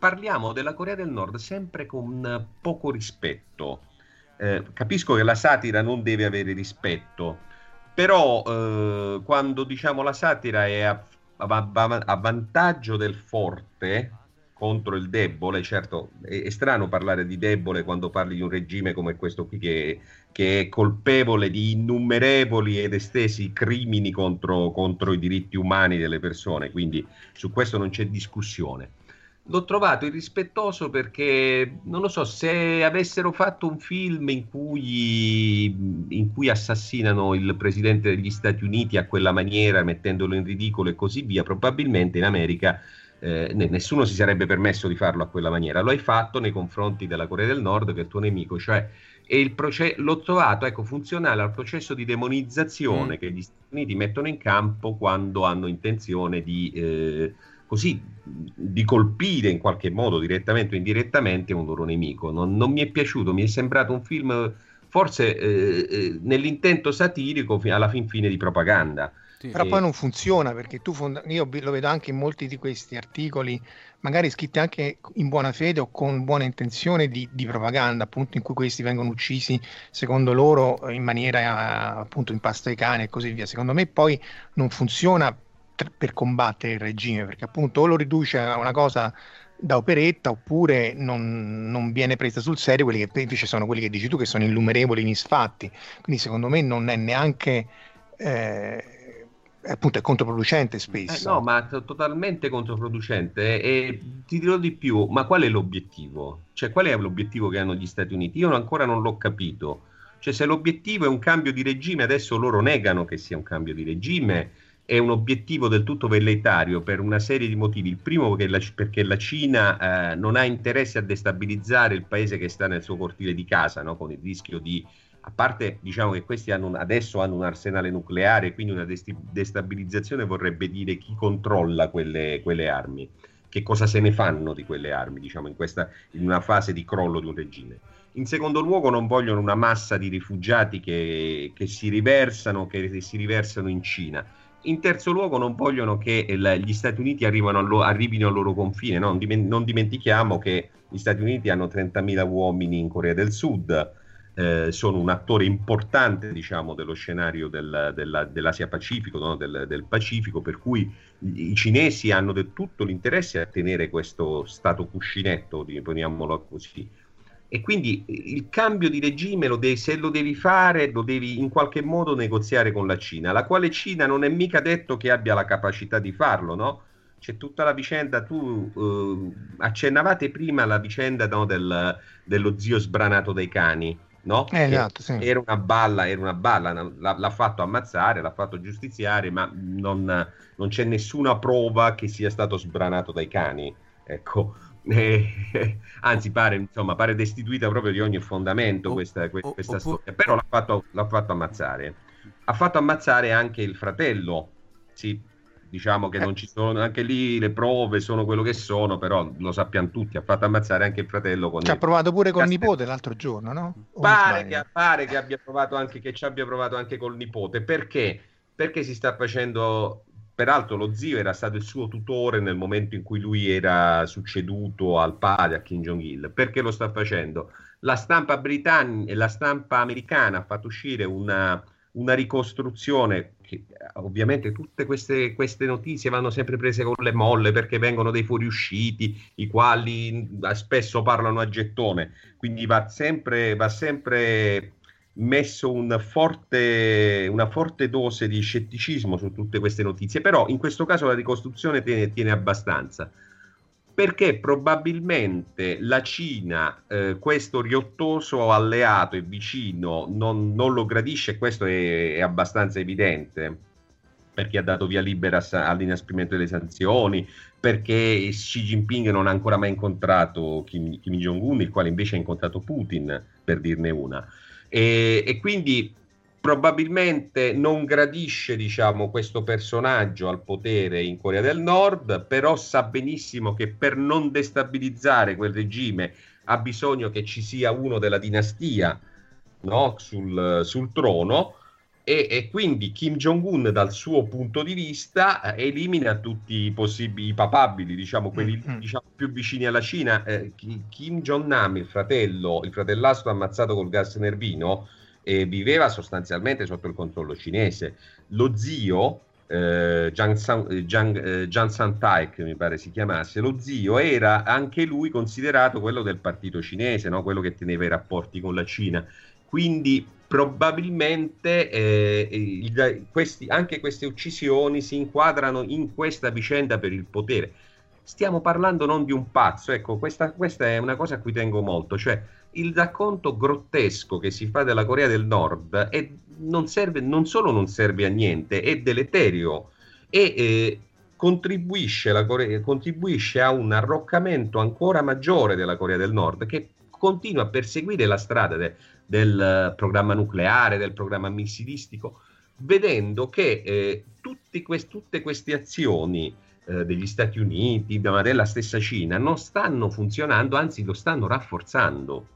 parliamo della Corea del Nord sempre con poco rispetto. Eh, capisco che la satira non deve avere rispetto, però eh, quando diciamo la satira è a, a- a- a vantaggio del forte contro il debole, certo è, è strano parlare di debole quando parli di un regime come questo qui che, che è colpevole di innumerevoli ed estesi crimini contro, contro i diritti umani delle persone, quindi su questo non c'è discussione. L'ho trovato irrispettoso perché non lo so se avessero fatto un film in cui, in cui assassinano il presidente degli Stati Uniti a quella maniera, mettendolo in ridicolo e così via, probabilmente in America eh, ne- nessuno si sarebbe permesso di farlo a quella maniera. Lo hai fatto nei confronti della Corea del Nord, che è il tuo nemico, cioè il proce- l'ho trovato ecco, funzionale al processo di demonizzazione Mm. che gli Stati Uniti mettono in campo quando hanno intenzione di, eh, così, di colpire in qualche modo, direttamente o indirettamente, un loro nemico. Non, non mi è piaciuto, mi è sembrato un film forse eh, eh, nell'intento satirico alla fin fine di propaganda. Sì. Però E- poi non funziona perché tu, fonda- io lo vedo anche in molti di questi articoli, magari scritti anche in buona fede o con buona intenzione di, di propaganda, appunto in cui questi vengono uccisi secondo loro in maniera appunto in pasta ai cani e così via. Secondo me poi non funziona per combattere il regime perché appunto o lo riduce a una cosa da operetta oppure non, non viene presa sul serio quelli che invece sono quelli che dici tu che sono innumerevoli, inisfatti. Quindi secondo me non è neanche eh, appunto è controproducente Eh, spesso. no, ma t- totalmente controproducente. E ti dirò di più, ma qual è l'obiettivo? Cioè, qual è l'obiettivo che hanno gli Stati Uniti? Io ancora non l'ho capito. Cioè, se l'obiettivo è un cambio di regime, adesso loro negano che sia un cambio di regime, è un obiettivo del tutto velleitario per una serie di motivi. Il primo che la- perché la Cina eh, non ha interesse a destabilizzare il paese che sta nel suo cortile di casa, no? con il rischio di a parte diciamo che questi hanno adesso hanno un arsenale nucleare, quindi una destabilizzazione vorrebbe dire chi controlla quelle, quelle armi, che cosa se ne fanno di quelle armi, diciamo, in, questa, in una fase di crollo di un regime. In secondo luogo non vogliono una massa di rifugiati che, che si riversano, che si riversano in Cina. In terzo luogo non vogliono che gli Stati Uniti lo- arrivino al loro confine. no? Non dimentichiamo che gli Stati Uniti hanno 30.000 uomini in Corea del Sud, eh, sono un attore importante diciamo, dello scenario del- della- dell'Asia Pacifico, no? del, del Pacifico, per cui i cinesi hanno del tutto l'interesse a tenere questo stato cuscinetto, poniamolo così. E quindi il cambio di regime, lo devi- se lo devi fare, lo devi in qualche modo negoziare con la Cina, la quale Cina non è mica detto che abbia la capacità di farlo, no? C'è tutta la vicenda, tu eh, accennavate prima la vicenda no, del- dello zio sbranato dai cani, no? Eh, esatto, sì. Era una balla, era una balla, l'ha, l'ha fatto ammazzare, l'ha fatto giustiziare, ma non, non c'è nessuna prova che sia stato sbranato dai cani, ecco. Eh, anzi, pare, insomma, pare destituita proprio di ogni fondamento questa, questa oppo- storia, però l'ha fatto, l'ha fatto ammazzare. Ha fatto ammazzare anche il fratello, sì, Diciamo che non ci sono anche lì le prove, sono quello che sono, però lo sappiamo tutti. Ha fatto ammazzare anche il fratello. Con ci ha provato pure col nipote l'altro giorno, no? Pare che, pare che, abbia provato anche, che ci abbia provato anche col nipote. Perché? Perché si sta facendo peraltro lo zio era stato il suo tutore nel momento in cui lui era succeduto al padre, a Kim Jong-il. Perché lo sta facendo? La stampa britannica e la stampa americana ha fatto uscire una, una ricostruzione che ovviamente tutte queste, queste, notizie vanno sempre prese con le molle perché vengono dei fuoriusciti, i quali spesso parlano a gettone, quindi va sempre, va sempre messo un forte, una forte dose di scetticismo su tutte queste notizie, però in questo caso la ricostruzione tiene, tiene abbastanza perché probabilmente la Cina, eh, questo riottoso alleato e vicino, non, non lo gradisce, questo è, è, abbastanza evidente, perché ha dato via libera all'inasprimento delle sanzioni, perché Xi Jinping non ha ancora mai incontrato Kim, Kim Jong-un, il quale invece ha incontrato Putin, per dirne una. E, e quindi probabilmente non gradisce diciamo, questo personaggio al potere in Corea del Nord, però sa benissimo che per non destabilizzare quel regime ha bisogno che ci sia uno della dinastia no? sul, sul, trono e, e, quindi Kim Jong-un dal suo punto di vista eh, elimina tutti i possibili papabili, diciamo quelli mm-hmm. diciamo, più vicini alla Cina. Eh, Kim Jong-nam, il fratello, il fratellastro ammazzato col gas nervino, e viveva sostanzialmente sotto il controllo cinese. Lo zio, eh, Jiang, San, eh, Jiang, eh, Jiang Santaik, mi pare si chiamasse, lo zio era anche lui considerato quello del partito cinese, no? quello che teneva i rapporti con la Cina. Quindi probabilmente eh, il, questi, anche queste uccisioni si inquadrano in questa vicenda per il potere. Stiamo parlando non di un pazzo, ecco, questa, questa è una cosa a cui tengo molto, cioè il racconto grottesco che si fa della Corea del Nord è, non, serve, non solo non serve a niente, è deleterio e eh, contribuisce, Corea, contribuisce, a un arroccamento ancora maggiore della Corea del Nord che continua a perseguire la strada de, del programma nucleare, del programma missilistico, vedendo che eh, quest, tutte queste azioni eh, degli Stati Uniti, della stessa Cina, non stanno funzionando, anzi lo stanno rafforzando.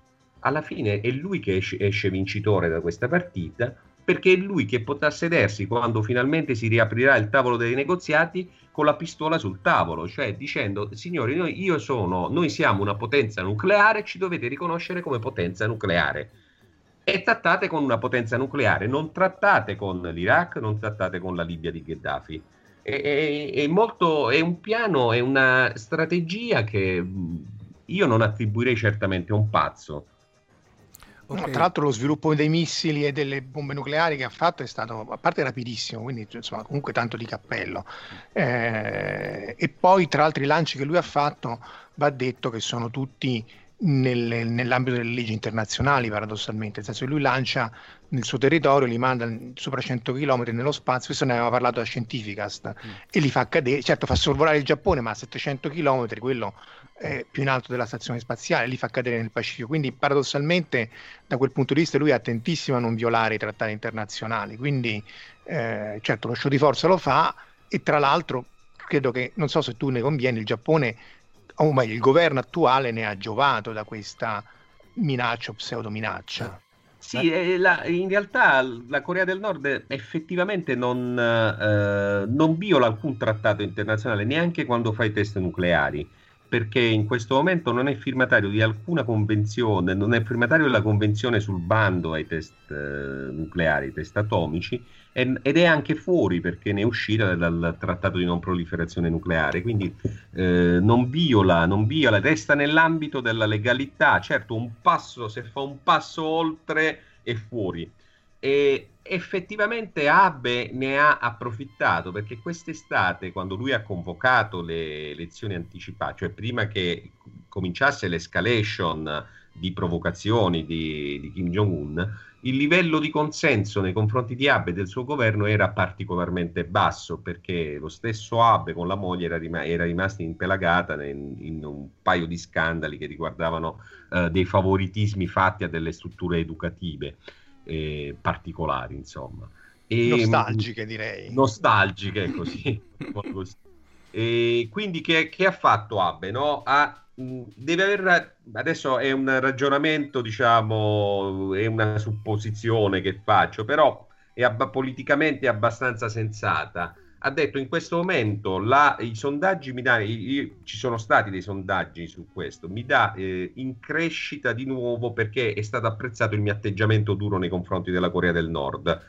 Alla fine è lui che esce, esce vincitore da questa partita perché è lui che potrà sedersi quando finalmente si riaprirà il tavolo dei negoziati con la pistola sul tavolo, cioè dicendo signori noi, sono, noi siamo una potenza nucleare, ci dovete riconoscere come potenza nucleare e trattate con una potenza nucleare, non trattate con l'Iraq, non trattate con la Libia di Gheddafi. È, è, è, molto, è un piano, è una strategia che io non attribuirei certamente a un pazzo Okay. No, tra l'altro lo sviluppo dei missili e delle bombe nucleari che ha fatto è stato a parte rapidissimo, quindi insomma comunque tanto di cappello. Eh, e poi tra l'altro i lanci che lui ha fatto va detto che sono tutti nel, nell'ambito delle leggi internazionali paradossalmente, nel senso che lui lancia nel suo territorio, li manda sopra 100 km nello spazio, questo ne aveva parlato a Scientificast, mm. e li fa cadere, certo fa sorvolare il Giappone, ma a 700 km quello è più in alto della stazione spaziale, li fa cadere nel Pacifico, quindi paradossalmente da quel punto di vista lui è attentissimo a non violare i trattati internazionali, quindi eh, certo lo show di forza lo fa e tra l'altro credo che, non so se tu ne convieni, il Giappone, o meglio il governo attuale ne ha giovato da questa minaccia o pseudo minaccia. Sì, la, in realtà la Corea del Nord effettivamente non, eh, non, viola alcun trattato internazionale, neanche quando fa i test nucleari, perché in questo momento non è firmatario di alcuna convenzione, non è firmatario della convenzione sul bando ai test eh, nucleari, ai test atomici, ed è anche fuori perché ne è uscita dal trattato di non proliferazione nucleare, quindi eh, non, viola, non viola, resta nell'ambito della legalità, certo un passo, se fa un passo oltre è fuori. E effettivamente Abe ne ha approfittato perché quest'estate, quando lui ha convocato le elezioni anticipate, cioè prima che cominciasse l'escalation di provocazioni di, di Kim Jong-un, il livello di consenso nei confronti di Abe e del suo governo era particolarmente basso perché lo stesso Abe con la moglie era, rim- era rimasto impelagata in, in, un paio di scandali che riguardavano eh, dei favoritismi fatti a delle strutture educative eh, particolari, insomma. E, E, nostalgiche direi. Nostalgiche così. così. E quindi che, che, ha fatto Abe? No? Ha, deve aver, adesso è un ragionamento, diciamo, è una supposizione che faccio, però è ab- politicamente abbastanza sensata ha detto in questo momento la, i sondaggi mi dà, ci sono stati dei sondaggi su questo, mi dà eh, in crescita di nuovo perché è stato apprezzato il mio atteggiamento duro nei confronti della Corea del Nord.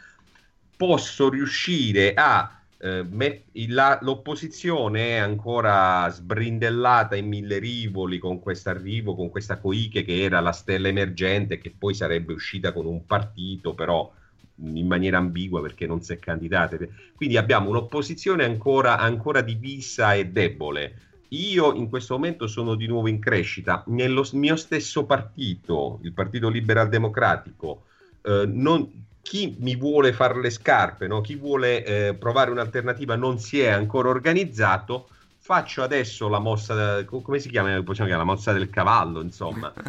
Posso riuscire a eh, l'opposizione è ancora sbrindellata in mille rivoli con questo arrivo, con questa Coiche che era la stella emergente che poi sarebbe uscita con un partito, però in maniera ambigua perché non si è candidata. Quindi abbiamo un'opposizione ancora, ancora divisa e debole. Io in questo momento sono di nuovo in crescita. Nello mio stesso partito, il Partito Liberal Democratico, eh, non, chi mi vuole fare le scarpe, no? chi vuole eh, provare un'alternativa non si è ancora organizzato. Faccio adesso la mossa, come si chiama? Possiamo chiamare la mossa del cavallo, insomma.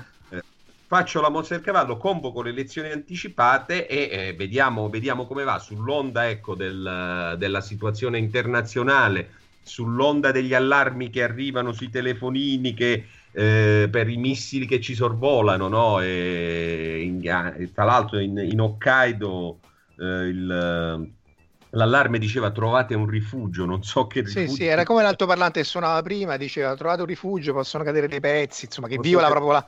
faccio la mossa del cavallo, convoco le elezioni anticipate e eh, vediamo, vediamo, come va sull'onda ecco, del, della situazione internazionale, sull'onda degli allarmi che arrivano sui telefonini che, eh, per i missili che ci sorvolano. No? E, in, tra l'altro in, in Hokkaido eh, il, l'allarme diceva trovate un rifugio, non so che rifugio. Sì, sì, era come l'altoparlante che suonava prima, diceva trovate un rifugio, possono cadere dei pezzi, insomma, che viola proprio la,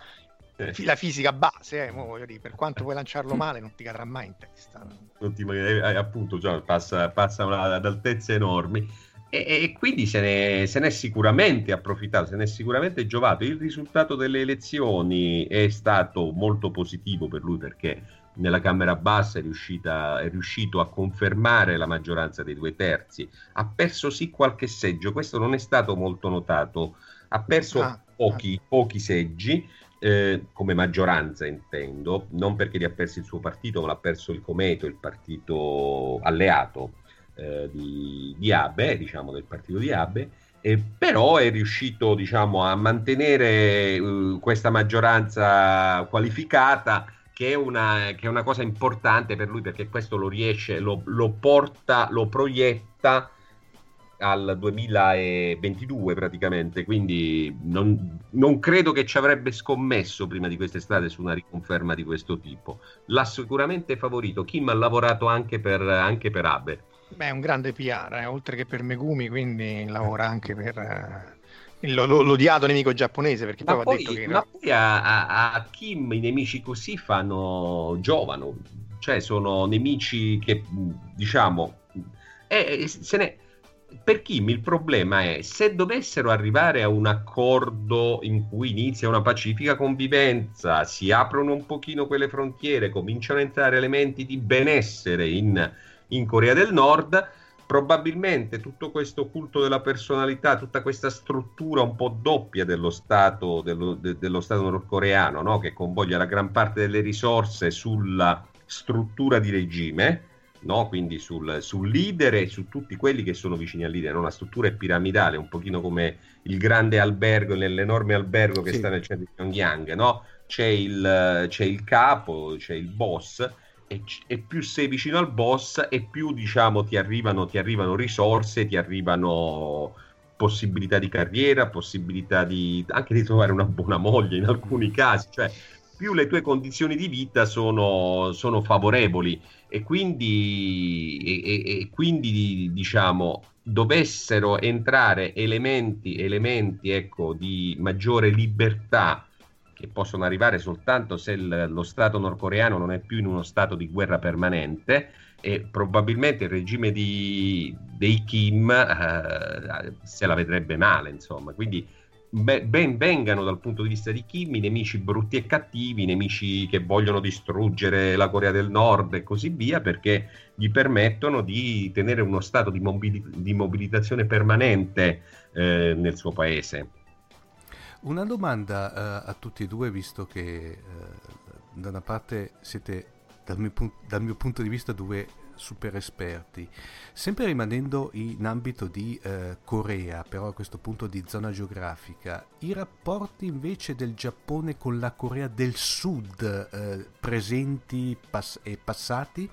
la fisica base, eh, dire, per quanto puoi lanciarlo male, non ti cadrà mai in testa. Non ti, eh, appunto, cioè, passa, passa una, ad altezze enormi. E, e quindi se ne, se ne, è sicuramente approfittato, se ne è sicuramente giovato. Il risultato delle elezioni è stato molto positivo per lui perché nella Camera Bassa è, riuscita, è riuscito a confermare la maggioranza dei due terzi. Ha perso sì qualche seggio, questo non è stato molto notato. Ha perso ah, pochi, ah. pochi seggi, eh, come maggioranza intendo, non perché li ha persi il suo partito, ma l'ha perso il Cometo, il partito alleato eh, di, di, Abe, diciamo del partito di Abe, eh, però è riuscito diciamo, a mantenere uh, questa maggioranza qualificata che è, una, che è, una, cosa importante per lui perché questo lo riesce, lo, lo porta, lo proietta al 2022 praticamente, quindi non, non, credo che ci avrebbe scommesso prima di quest'estate su una riconferma di questo tipo. L'ha sicuramente favorito, Kim ha lavorato anche per, anche per Abe. Beh, è un grande PR, eh, oltre che per Megumi, quindi lavora anche per... Uh... l'odiato nemico giapponese perché poi, poi ha detto che ma poi a, a, a, Kim i nemici così fanno giovano cioè sono nemici che diciamo eh, se ne per Kim il problema è se dovessero arrivare a un accordo in cui inizia una pacifica convivenza, si aprono un pochino quelle frontiere, cominciano a entrare elementi di benessere in, in Corea del Nord, probabilmente tutto questo culto della personalità, tutta questa struttura un po' doppia dello Stato, dello, de, dello stato nordcoreano, no? che convoglia la gran parte delle risorse sulla struttura di regime, no? quindi sul, sul, leader e su tutti quelli che sono vicini al leader. No? La struttura è piramidale, un pochino come il grande albergo, nell'enorme albergo che sì. sta nel centro di Pyongyang. No? C'è, il, c'è il capo, c'è il boss. E, e, più sei vicino al boss e più diciamo ti arrivano, ti arrivano risorse, ti arrivano possibilità di carriera, possibilità di, anche di trovare una buona moglie in alcuni casi, cioè più le tue condizioni di vita sono, sono favorevoli e quindi, e, e quindi diciamo dovessero entrare elementi, elementi ecco, di maggiore libertà che possono arrivare soltanto se il, lo Stato nordcoreano non è più in uno stato di guerra permanente e probabilmente il regime di, dei Kim eh, se la vedrebbe male, insomma. Quindi ben vengano dal punto di vista di Kim i nemici brutti e cattivi, i nemici che vogliono distruggere la Corea del Nord e così via, perché gli permettono di tenere uno stato di, mobili- di mobilitazione permanente eh, nel suo paese. Una domanda uh, a tutti e due, visto che uh, da una parte siete, dal mio, pun- dal mio punto di vista, due super esperti. Sempre rimanendo in ambito di eh, Corea, però a questo punto di zona geografica, i rapporti invece del Giappone con la Corea del Sud, presenti pass- e passati?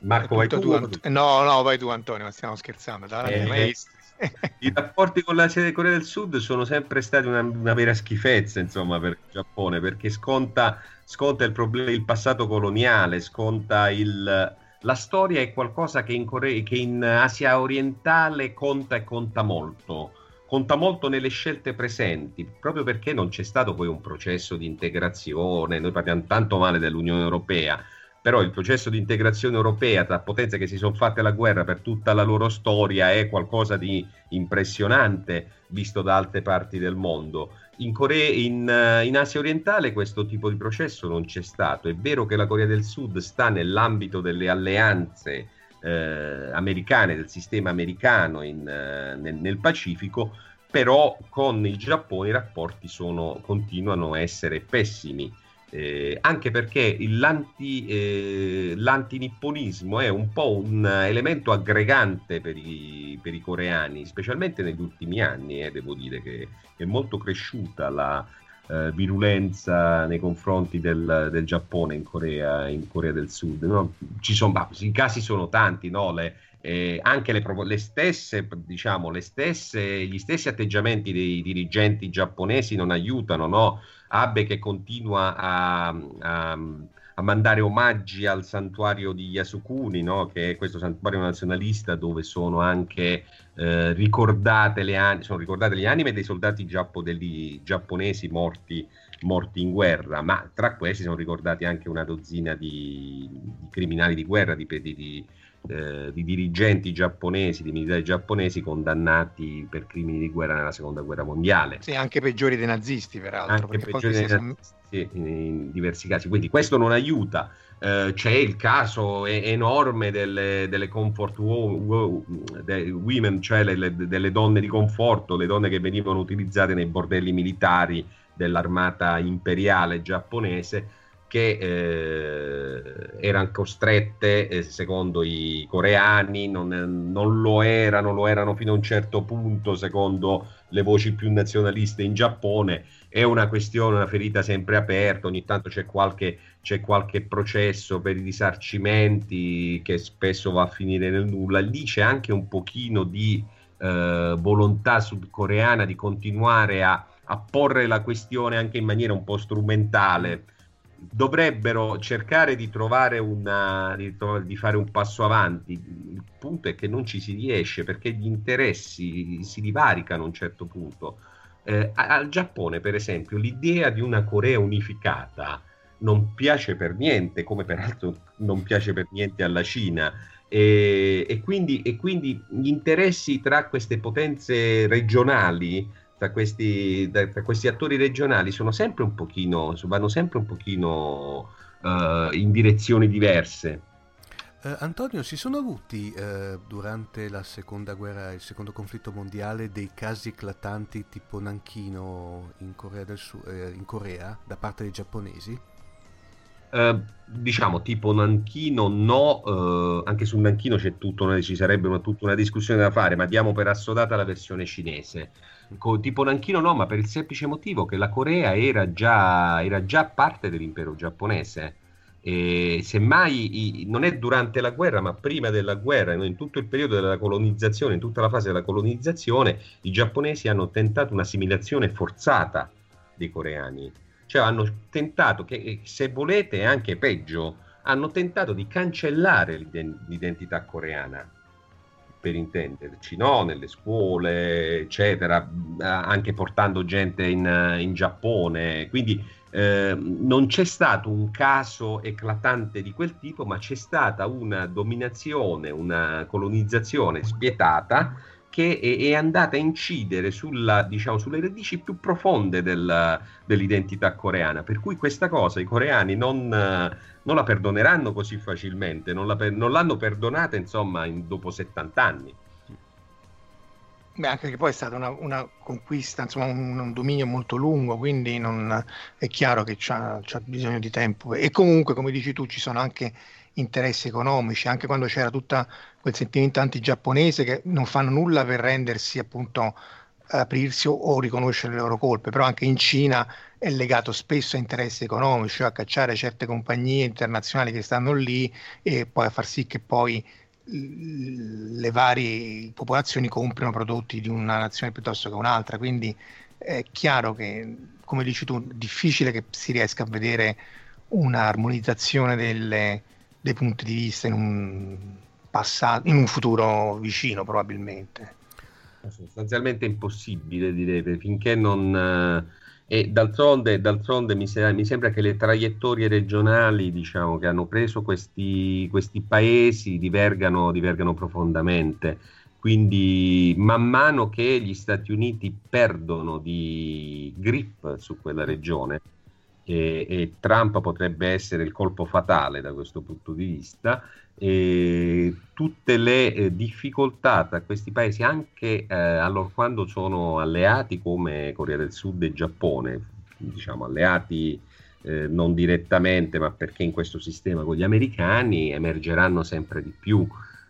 Marco, vai tu. tu, Ant- no, no, vai tu Antonio, ma stiamo scherzando, ai Eh. I rapporti con la Corea del Sud sono sempre stati una, una vera schifezza, insomma, per il Giappone, perché sconta, sconta il, problema, il passato coloniale, sconta il... La storia è qualcosa che in, Corea, che in Asia orientale conta e conta molto. Conta molto nelle scelte presenti, proprio perché non c'è stato poi un processo di integrazione. Noi parliamo tanto male dell'Unione Europea, però il processo di integrazione europea tra potenze che si sono fatte la guerra per tutta la loro storia è qualcosa di impressionante visto da altre parti del mondo. In, Corea, in, eh, in Asia orientale questo tipo di processo non c'è stato. È vero che la Corea del Sud sta nell'ambito delle alleanze eh, americane, del sistema americano in, eh, nel, nel Pacifico, però con il Giappone i rapporti sono, continuano a essere pessimi. Eh, anche perché l'anti, eh, l'antinipponismo è un po' un elemento aggregante per i, per i coreani, specialmente negli ultimi anni, eh, devo dire che è molto cresciuta la eh, virulenza nei confronti del, del Giappone in Corea, in Corea del Sud. no? Sono, i casi sono tanti, no? Le- eh, anche le, le stesse, diciamo, le stesse, gli stessi atteggiamenti dei dirigenti giapponesi non aiutano, no? Abe che continua a, a- a mandare omaggi al santuario di Yasukuni, no? che è questo santuario nazionalista dove sono anche eh, ricordate, le sono ricordate le anime dei soldati giappo- degli giapponesi morti, morti in guerra, ma tra questi sono ricordati anche una dozzina di, di criminali di guerra, di- di, eh, di dirigenti giapponesi, di militari giapponesi condannati per crimini di guerra nella seconda guerra mondiale Sì, anche peggiori dei nazisti, peraltro. anche peggiori dei nazisti, sì, in, in diversi casi. Quindi questo non aiuta. Eh, c'è il caso e- enorme delle, delle comfort wo- wo- de- women, cioè le- le- delle donne di conforto, le donne che venivano utilizzate nei bordelli militari dell'armata imperiale giapponese che eh, erano costrette, eh, secondo i coreani, non, non lo erano, lo erano fino a un certo punto, secondo le voci più nazionaliste in Giappone. È una questione, una ferita sempre aperta, ogni tanto c'è qualche, c'è qualche processo per i risarcimenti che spesso va a finire nel nulla. Lì c'è anche un pochino di eh, volontà sudcoreana di continuare a, a porre la questione anche in maniera un po' strumentale dovrebbero cercare di trovare una di, di fare un passo avanti. Il punto è che non ci si riesce perché gli interessi si divaricano a un certo punto. Eh, al Giappone, per esempio, l'idea di una Corea unificata non piace per niente, come peraltro non piace per niente alla Cina. E, e quindi, e quindi gli interessi tra queste potenze regionali tra questi, tra questi attori regionali sono sempre un pochino, vanno sempre un pochino eh, in direzioni diverse. Eh, Antonio, si sono avuti eh, durante la seconda guerra, il secondo conflitto mondiale, dei casi eclatanti tipo Nanchino in Corea, del Su- eh, in Corea da parte dei giapponesi? Eh, diciamo tipo Nanchino no, eh, anche su Nanchino c'è tutto ci sarebbe una, tutta una discussione da fare, ma diamo per assodata la versione cinese. Tipo Nanchino no, ma per il semplice motivo che la Corea era già, era già parte dell'impero giapponese. E semmai i- non è durante la guerra, ma prima della guerra, in tutto il periodo della colonizzazione, in tutta la fase della colonizzazione, i giapponesi hanno tentato un'assimilazione forzata dei coreani. Cioè hanno tentato, che eh, se volete anche peggio, hanno tentato di cancellare l'iden- l'identità coreana, per intenderci, no? Nelle scuole, eccetera, eh, anche portando gente in, in Giappone. Quindi eh, non c'è stato un caso eclatante di quel tipo, ma c'è stata una dominazione, una colonizzazione spietata che è, è andata a incidere sulla, diciamo, sulle radici più profonde del- dell'identità coreana. Per cui questa cosa i coreani non, non la perdoneranno così facilmente, non, la non l'hanno perdonata insomma in- dopo 70 anni. Beh, anche che poi è stata una, una conquista, insomma, un, un dominio molto lungo, quindi non- è chiaro che c'ha bisogno di tempo. E comunque, come dici tu, ci sono anche interessi economici, anche quando c'era tutto quel sentimento anti-giapponese che non fanno nulla per rendersi appunto aprirsi o, riconoscere le loro colpe, però anche in Cina è legato spesso a interessi economici, cioè a cacciare certe compagnie internazionali che stanno lì e poi a far sì che poi le varie popolazioni comprino prodotti di una nazione piuttosto che un'altra, quindi è chiaro che, come dici tu, è difficile che si riesca a vedere un'armonizzazione delle, dei punti di vista in un, passato, in un futuro vicino probabilmente. Sostanzialmente impossibile direi, finché non... Eh, e d'altronde, d'altronde mi, se, mi, sembra che le traiettorie regionali diciamo, che hanno preso questi, questi paesi divergano, divergano profondamente. Quindi man mano che gli Stati Uniti perdono di grip su quella regione, e, e, Trump potrebbe essere il colpo fatale da questo punto di vista. E tutte le eh, difficoltà tra questi paesi, anche eh, allora quando sono alleati come Corea del Sud e Giappone, diciamo alleati eh, non direttamente, ma perché in questo sistema con gli americani emergeranno sempre di più.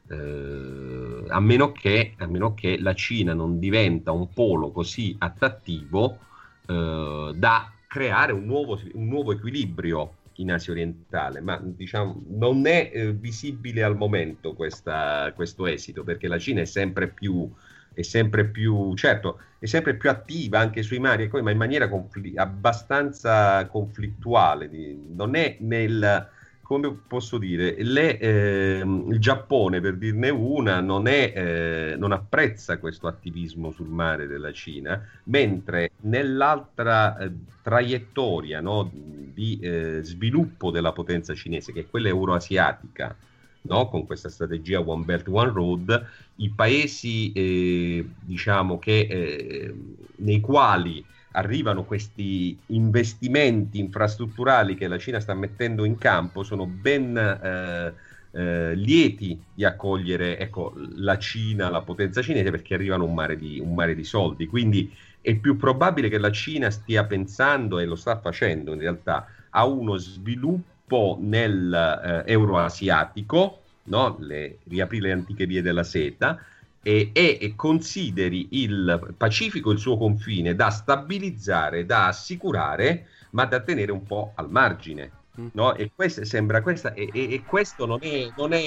Eh, a, meno che, a meno che la Cina non diventa un polo così attrattivo eh, da creare un nuovo, un nuovo equilibrio in Asia orientale, ma diciamo non è eh, visibile al momento questa, questo esito perché la Cina è sempre più, è sempre più, certo, è sempre più attiva anche sui mari, ma in maniera confl- abbastanza conflittuale, non è nel come posso dire, le, eh, il Giappone, per dirne una, non, è, eh, non, apprezza questo attivismo sul mare della Cina, mentre nell'altra eh, traiettoria no, di eh, sviluppo della potenza cinese, che è quella euroasiatica, no, con questa strategia One Belt, One Road, i paesi eh, diciamo che, eh, nei quali arrivano questi investimenti infrastrutturali che la Cina sta mettendo in campo sono ben eh, eh, lieti di accogliere ecco, la Cina, la potenza cinese, perché arrivano un mare, di, un mare di soldi. Quindi è più probabile che la Cina stia pensando, e lo sta facendo in realtà, a uno sviluppo nel eh, euroasiatico, no? riaprire le antiche vie della seta, e, e, consideri il Pacifico il suo confine da stabilizzare, da assicurare, ma da tenere un po' al margine. Mm. No? E questo sembra questa, e, e questo non è, non, è,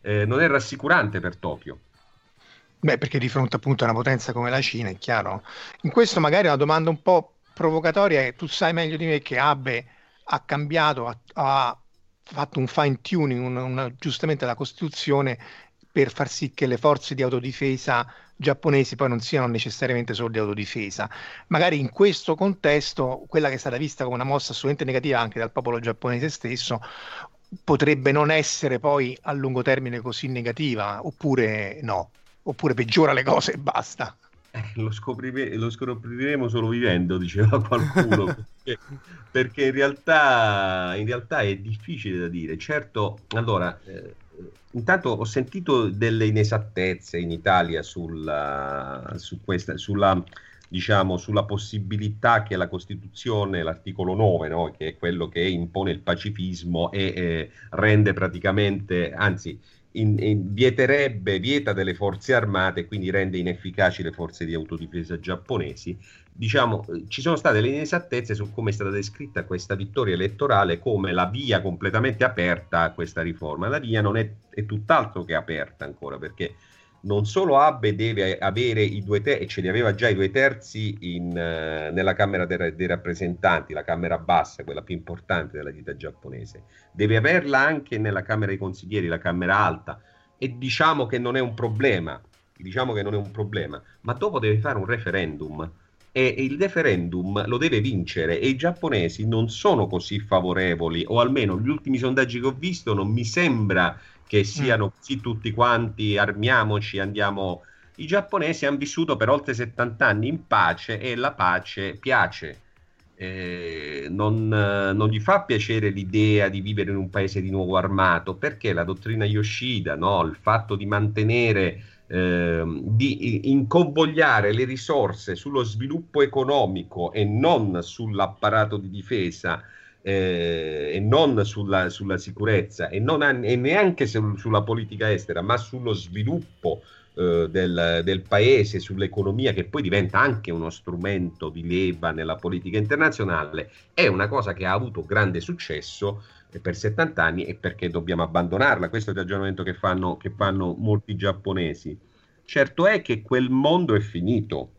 eh, non è rassicurante per Tokyo. Beh, perché di fronte appunto a una potenza come la Cina, è chiaro. In questo magari una domanda un po' provocatoria tu sai meglio di me che Abe ha cambiato, ha, ha fatto un fine tuning, un, un, giustamente la Costituzione per far sì che le forze di autodifesa giapponesi poi non siano necessariamente solo di autodifesa. Magari in questo contesto, quella che è stata vista come una mossa assolutamente negativa anche dal popolo giapponese stesso, potrebbe non essere poi a lungo termine così negativa, oppure no, oppure peggiora le cose e basta. Eh, lo, scoprire, lo, scopriremo solo vivendo, diceva qualcuno, perché, perché in, realtà, in, realtà, è difficile da dire. Certo, allora, eh, intanto ho sentito delle inesattezze in Italia sulla, su questa, sulla, diciamo, sulla possibilità che la Costituzione, l'articolo 9, no, che è quello che impone il pacifismo e eh, rende praticamente, anzi, in, in, vieterebbe, vieta delle forze armate e quindi rende inefficaci le forze di autodifesa giapponesi. Diciamo, ci sono state le inesattezze su come è stata descritta questa vittoria elettorale come la via completamente aperta a questa riforma. La via non è, è tutt'altro che aperta ancora perché non solo Abe deve avere i due terzi, e ce li aveva già i due terzi in, uh, nella Camera dei, dei, rappresentanti, la Camera bassa, quella più importante della vita giapponese, deve averla anche nella Camera dei consiglieri, la Camera alta, e diciamo che non è un problema, diciamo che non è un problema, ma dopo deve fare un referendum e il referendum lo deve vincere e i giapponesi non sono così favorevoli, o almeno gli ultimi sondaggi che ho visto non mi sembra che mm. siano così tutti quanti, armiamoci, andiamo... I giapponesi hanno vissuto per oltre 70 anni in pace e la pace piace. Eh, non, non, gli fa piacere l'idea di vivere in un paese di nuovo armato perché la dottrina Yoshida, no? il fatto di mantenere, eh, di inconvogliare le risorse sullo sviluppo economico e non sull'apparato di difesa eh, e non sulla, sulla, sicurezza e, non, e neanche su, sulla politica estera, ma sullo sviluppo eh, del, del, paese, sull'economia, che poi diventa anche uno strumento di leva nella politica internazionale, è una cosa che ha avuto grande successo per 70 anni e perché dobbiamo abbandonarla. Questo è il ragionamento che fanno, che fanno molti giapponesi. Certo è che quel mondo è finito.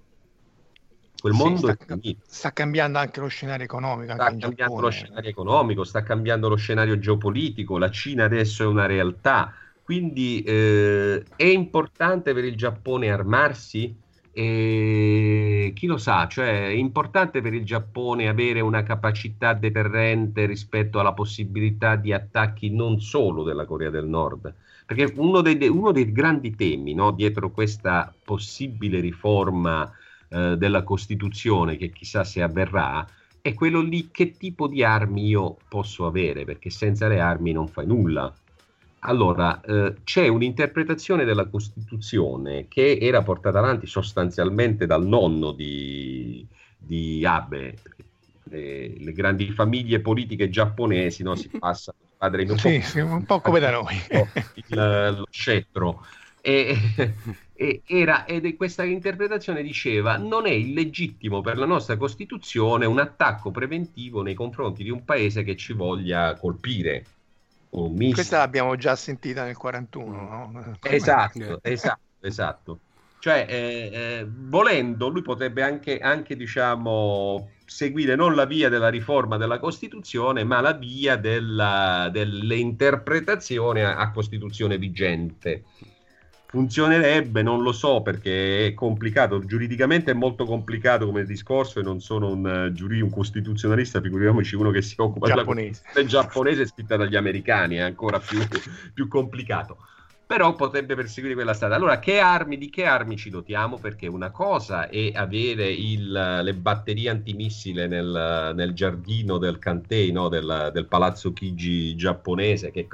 Quel sì, mondo sta, è finito. Sta cambiando anche lo scenario economico. Sta cambiando Giappone. lo scenario economico, sta cambiando lo scenario geopolitico. La Cina adesso è una realtà. Quindi eh, è importante per il Giappone armarsi? E chi lo sa, cioè è importante per il Giappone avere una capacità deterrente rispetto alla possibilità di attacchi non solo della Corea del Nord, perché uno dei, uno dei grandi temi no, dietro questa possibile riforma eh, della Costituzione, che chissà se avverrà, è quello lì che tipo di armi io posso avere, perché senza le armi non fai nulla. Allora, eh, c'è un'interpretazione della Costituzione che era portata avanti sostanzialmente dal nonno di, di Abe. Le, le, grandi famiglie politiche giapponesi no? si passa padre in un, sì, po', un po' come da noi il, lo scettro e, e era, ed questa interpretazione diceva non è illegittimo per la nostra Costituzione un attacco preventivo nei confronti di un paese che ci voglia colpire questa l'abbiamo già sentita nel 41, no? Esatto, esatto, esatto. Cioè, eh, eh, volendo, lui potrebbe anche, anche, diciamo, seguire non la via della riforma della Costituzione, ma la via della, delle interpretazioni a, a Costituzione vigente. Funzionerebbe, non lo so perché è complicato, giuridicamente è molto complicato come discorso e non sono un, uh, giuri, un costituzionalista, figuriamoci uno che si occupa giapponese. della giapponese scritta dagli americani, è ancora più, più complicato però potrebbe perseguire quella strada. Allora, che armi, di che armi ci dotiamo? Perché una cosa è avere il, le batterie antimissile nel, nel giardino del Kantei, no? del, del, palazzo Kiji giapponese, che,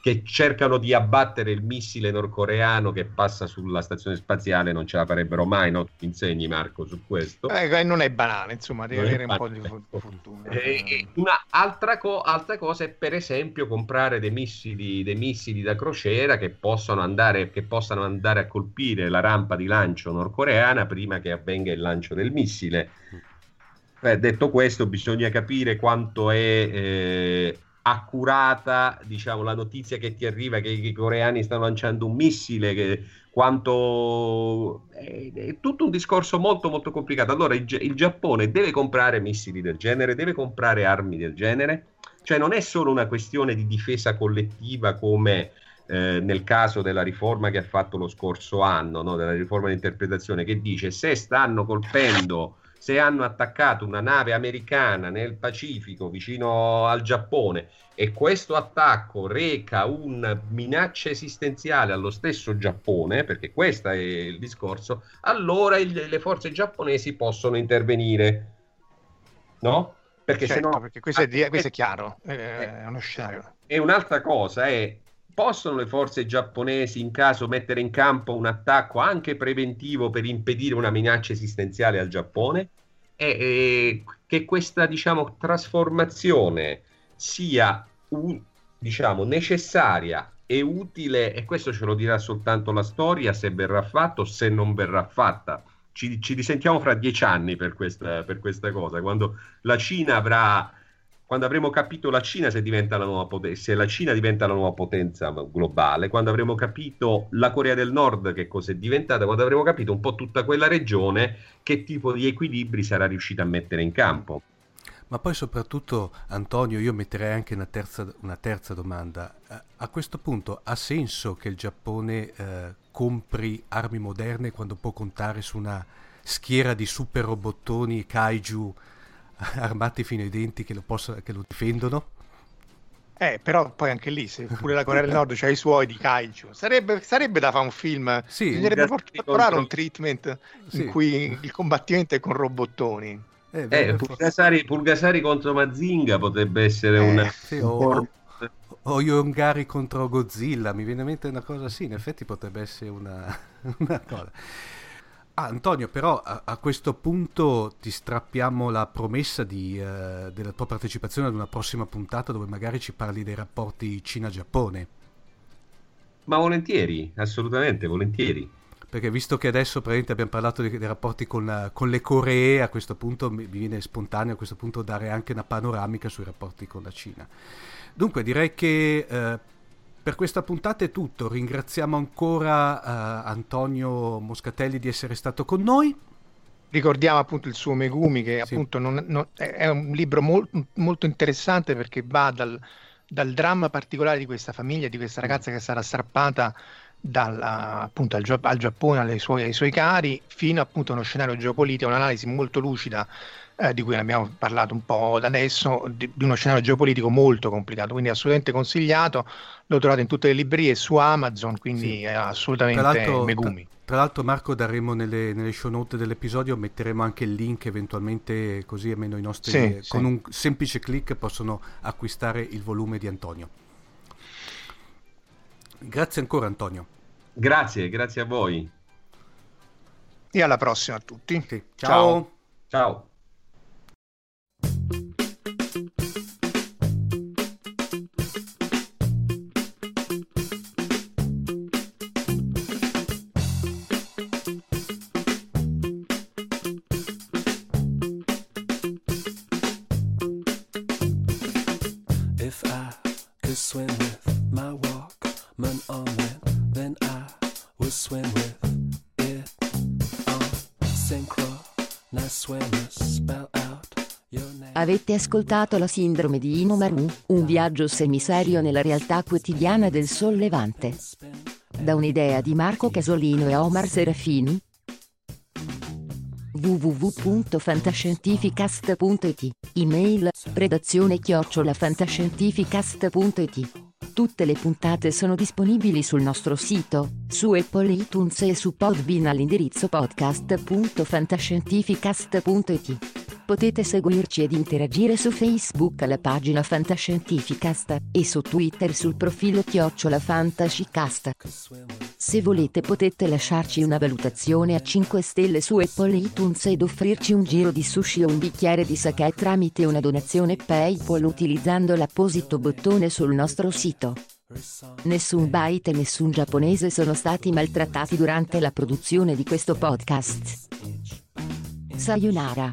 che, cercano di abbattere il missile nordcoreano che passa sulla stazione spaziale, non ce la farebbero mai, no? Tu insegni Marco su questo. Eh, non è banale, insomma, devi avere un po' di fortuna. E, e una altra, co- altra, cosa è per esempio comprare dei missili, dei missili da crociera che andare, che possano andare a colpire la rampa di lancio nordcoreana prima che avvenga il lancio del missile. Eh, detto questo, bisogna capire quanto è eh, accurata diciamo, la notizia che ti arriva che i coreani stanno lanciando un missile, che, quanto è, è, tutto un discorso molto molto complicato. Allora il, il Giappone deve comprare missili del genere, deve comprare armi del genere, cioè non è solo una questione di difesa collettiva come eh, nel caso della riforma che ha fatto lo scorso anno, no? della riforma di interpretazione, che dice se stanno colpendo, se hanno attaccato una nave americana nel Pacifico vicino al Giappone e questo attacco reca una minaccia esistenziale allo stesso Giappone, perché questo è il discorso, allora il, le forze giapponesi possono intervenire. No? Perché certo, no, perché questo, è, questo è chiaro, è uno scenario. E un'altra cosa è possono le forze giapponesi in caso mettere in campo un attacco anche preventivo per impedire una minaccia esistenziale al Giappone? E, e che questa diciamo, trasformazione sia un, diciamo, necessaria e utile, e questo ce lo dirà soltanto la storia, se verrà fatto o se non verrà fatta. Ci, ci risentiamo fra dieci anni per questa, per questa cosa, quando la Cina avrà quando avremo capito la Cina se, diventa la nuova potenza, se la Cina diventa la nuova potenza globale, quando avremo capito la Corea del Nord che cosa è diventata, quando avremo capito un po' tutta quella regione che tipo di equilibri sarà riuscita a mettere in campo. Ma poi soprattutto, Antonio, io metterei anche una terza, una terza domanda. Eh, a questo punto ha senso che il Giappone eh, compri armi moderne quando può contare su una schiera di super robottoni kaiju armati fino ai denti che lo, posso, che lo difendono. Eh, però poi anche lì, se pure la Corea del Nord c'ha i suoi di kaiju, sarebbe, sarebbe da fare un film. Sì, Bisognerebbe trovare un treatment sì. in cui il combattimento è con robottoni. Eh, eh Pulgasari, Pulgasari, contro Mazinga potrebbe essere eh, una... Sì, o, o Yongari contro Godzilla, mi viene in mente una cosa sì, in effetti potrebbe essere una, una cosa. Ah, Antonio, però a, a, questo punto ti strappiamo la promessa di, uh, della tua partecipazione ad una prossima puntata dove magari ci parli dei rapporti Cina-Giappone. Ma volentieri, assolutamente volentieri. perché visto che adesso praticamente abbiamo parlato dei, dei rapporti con, con, le Coree, a questo punto mi, mi, viene spontaneo a questo punto dare anche una panoramica sui rapporti con la Cina. Dunque direi che eh, per questa puntata è tutto, ringraziamo ancora eh, Antonio Moscatelli di essere stato con noi. Ricordiamo appunto il suo Megumi che sì. appunto non, non, è un libro mol, molto interessante perché va dal, dal dramma particolare di questa famiglia, di questa ragazza che sarà strappata dal, appunto, al, al, Giappone, sue, ai suoi cari, fino appunto a uno scenario geopolitico, un'analisi molto lucida eh, di cui abbiamo parlato un po' da adesso, di, di, uno scenario geopolitico molto complicato, quindi assolutamente consigliato, lo trovate in tutte le librerie su Amazon, quindi sì. è assolutamente tra Megumi. Tra, tra l'altro Marco daremo nelle, nelle, show note dell'episodio, metteremo anche il link eventualmente così almeno i nostri, sì, con sì. un semplice clic possono acquistare il volume di Antonio. Grazie ancora Antonio. Grazie, grazie a voi. E alla prossima a tutti. Sì. Ciao. Ciao. Avete ascoltato la sindrome di Inomaru, un viaggio semiserio nella realtà quotidiana del sollevante. Da un'idea di Marco Casolino e Omar Serafini. www.fantascientificast.it Email redazione chiocciolafantascientificast.it Tutte le puntate sono disponibili sul nostro sito, su Apple iTunes e su Podbean all'indirizzo podcast.fantascientificast.it. Potete seguirci ed interagire su Facebook alla pagina Fantascientificast e su Twitter sul profilo Chiocciola Fantascicast. Se volete potete lasciarci una valutazione a 5 stelle su Apple iTunes ed offrirci un giro di sushi o un bicchiere di sake tramite una donazione PayPal utilizzando l'apposito bottone sul nostro sito. Nessun byte e nessun giapponese sono stati maltrattati durante la produzione di questo podcast. Sayonara.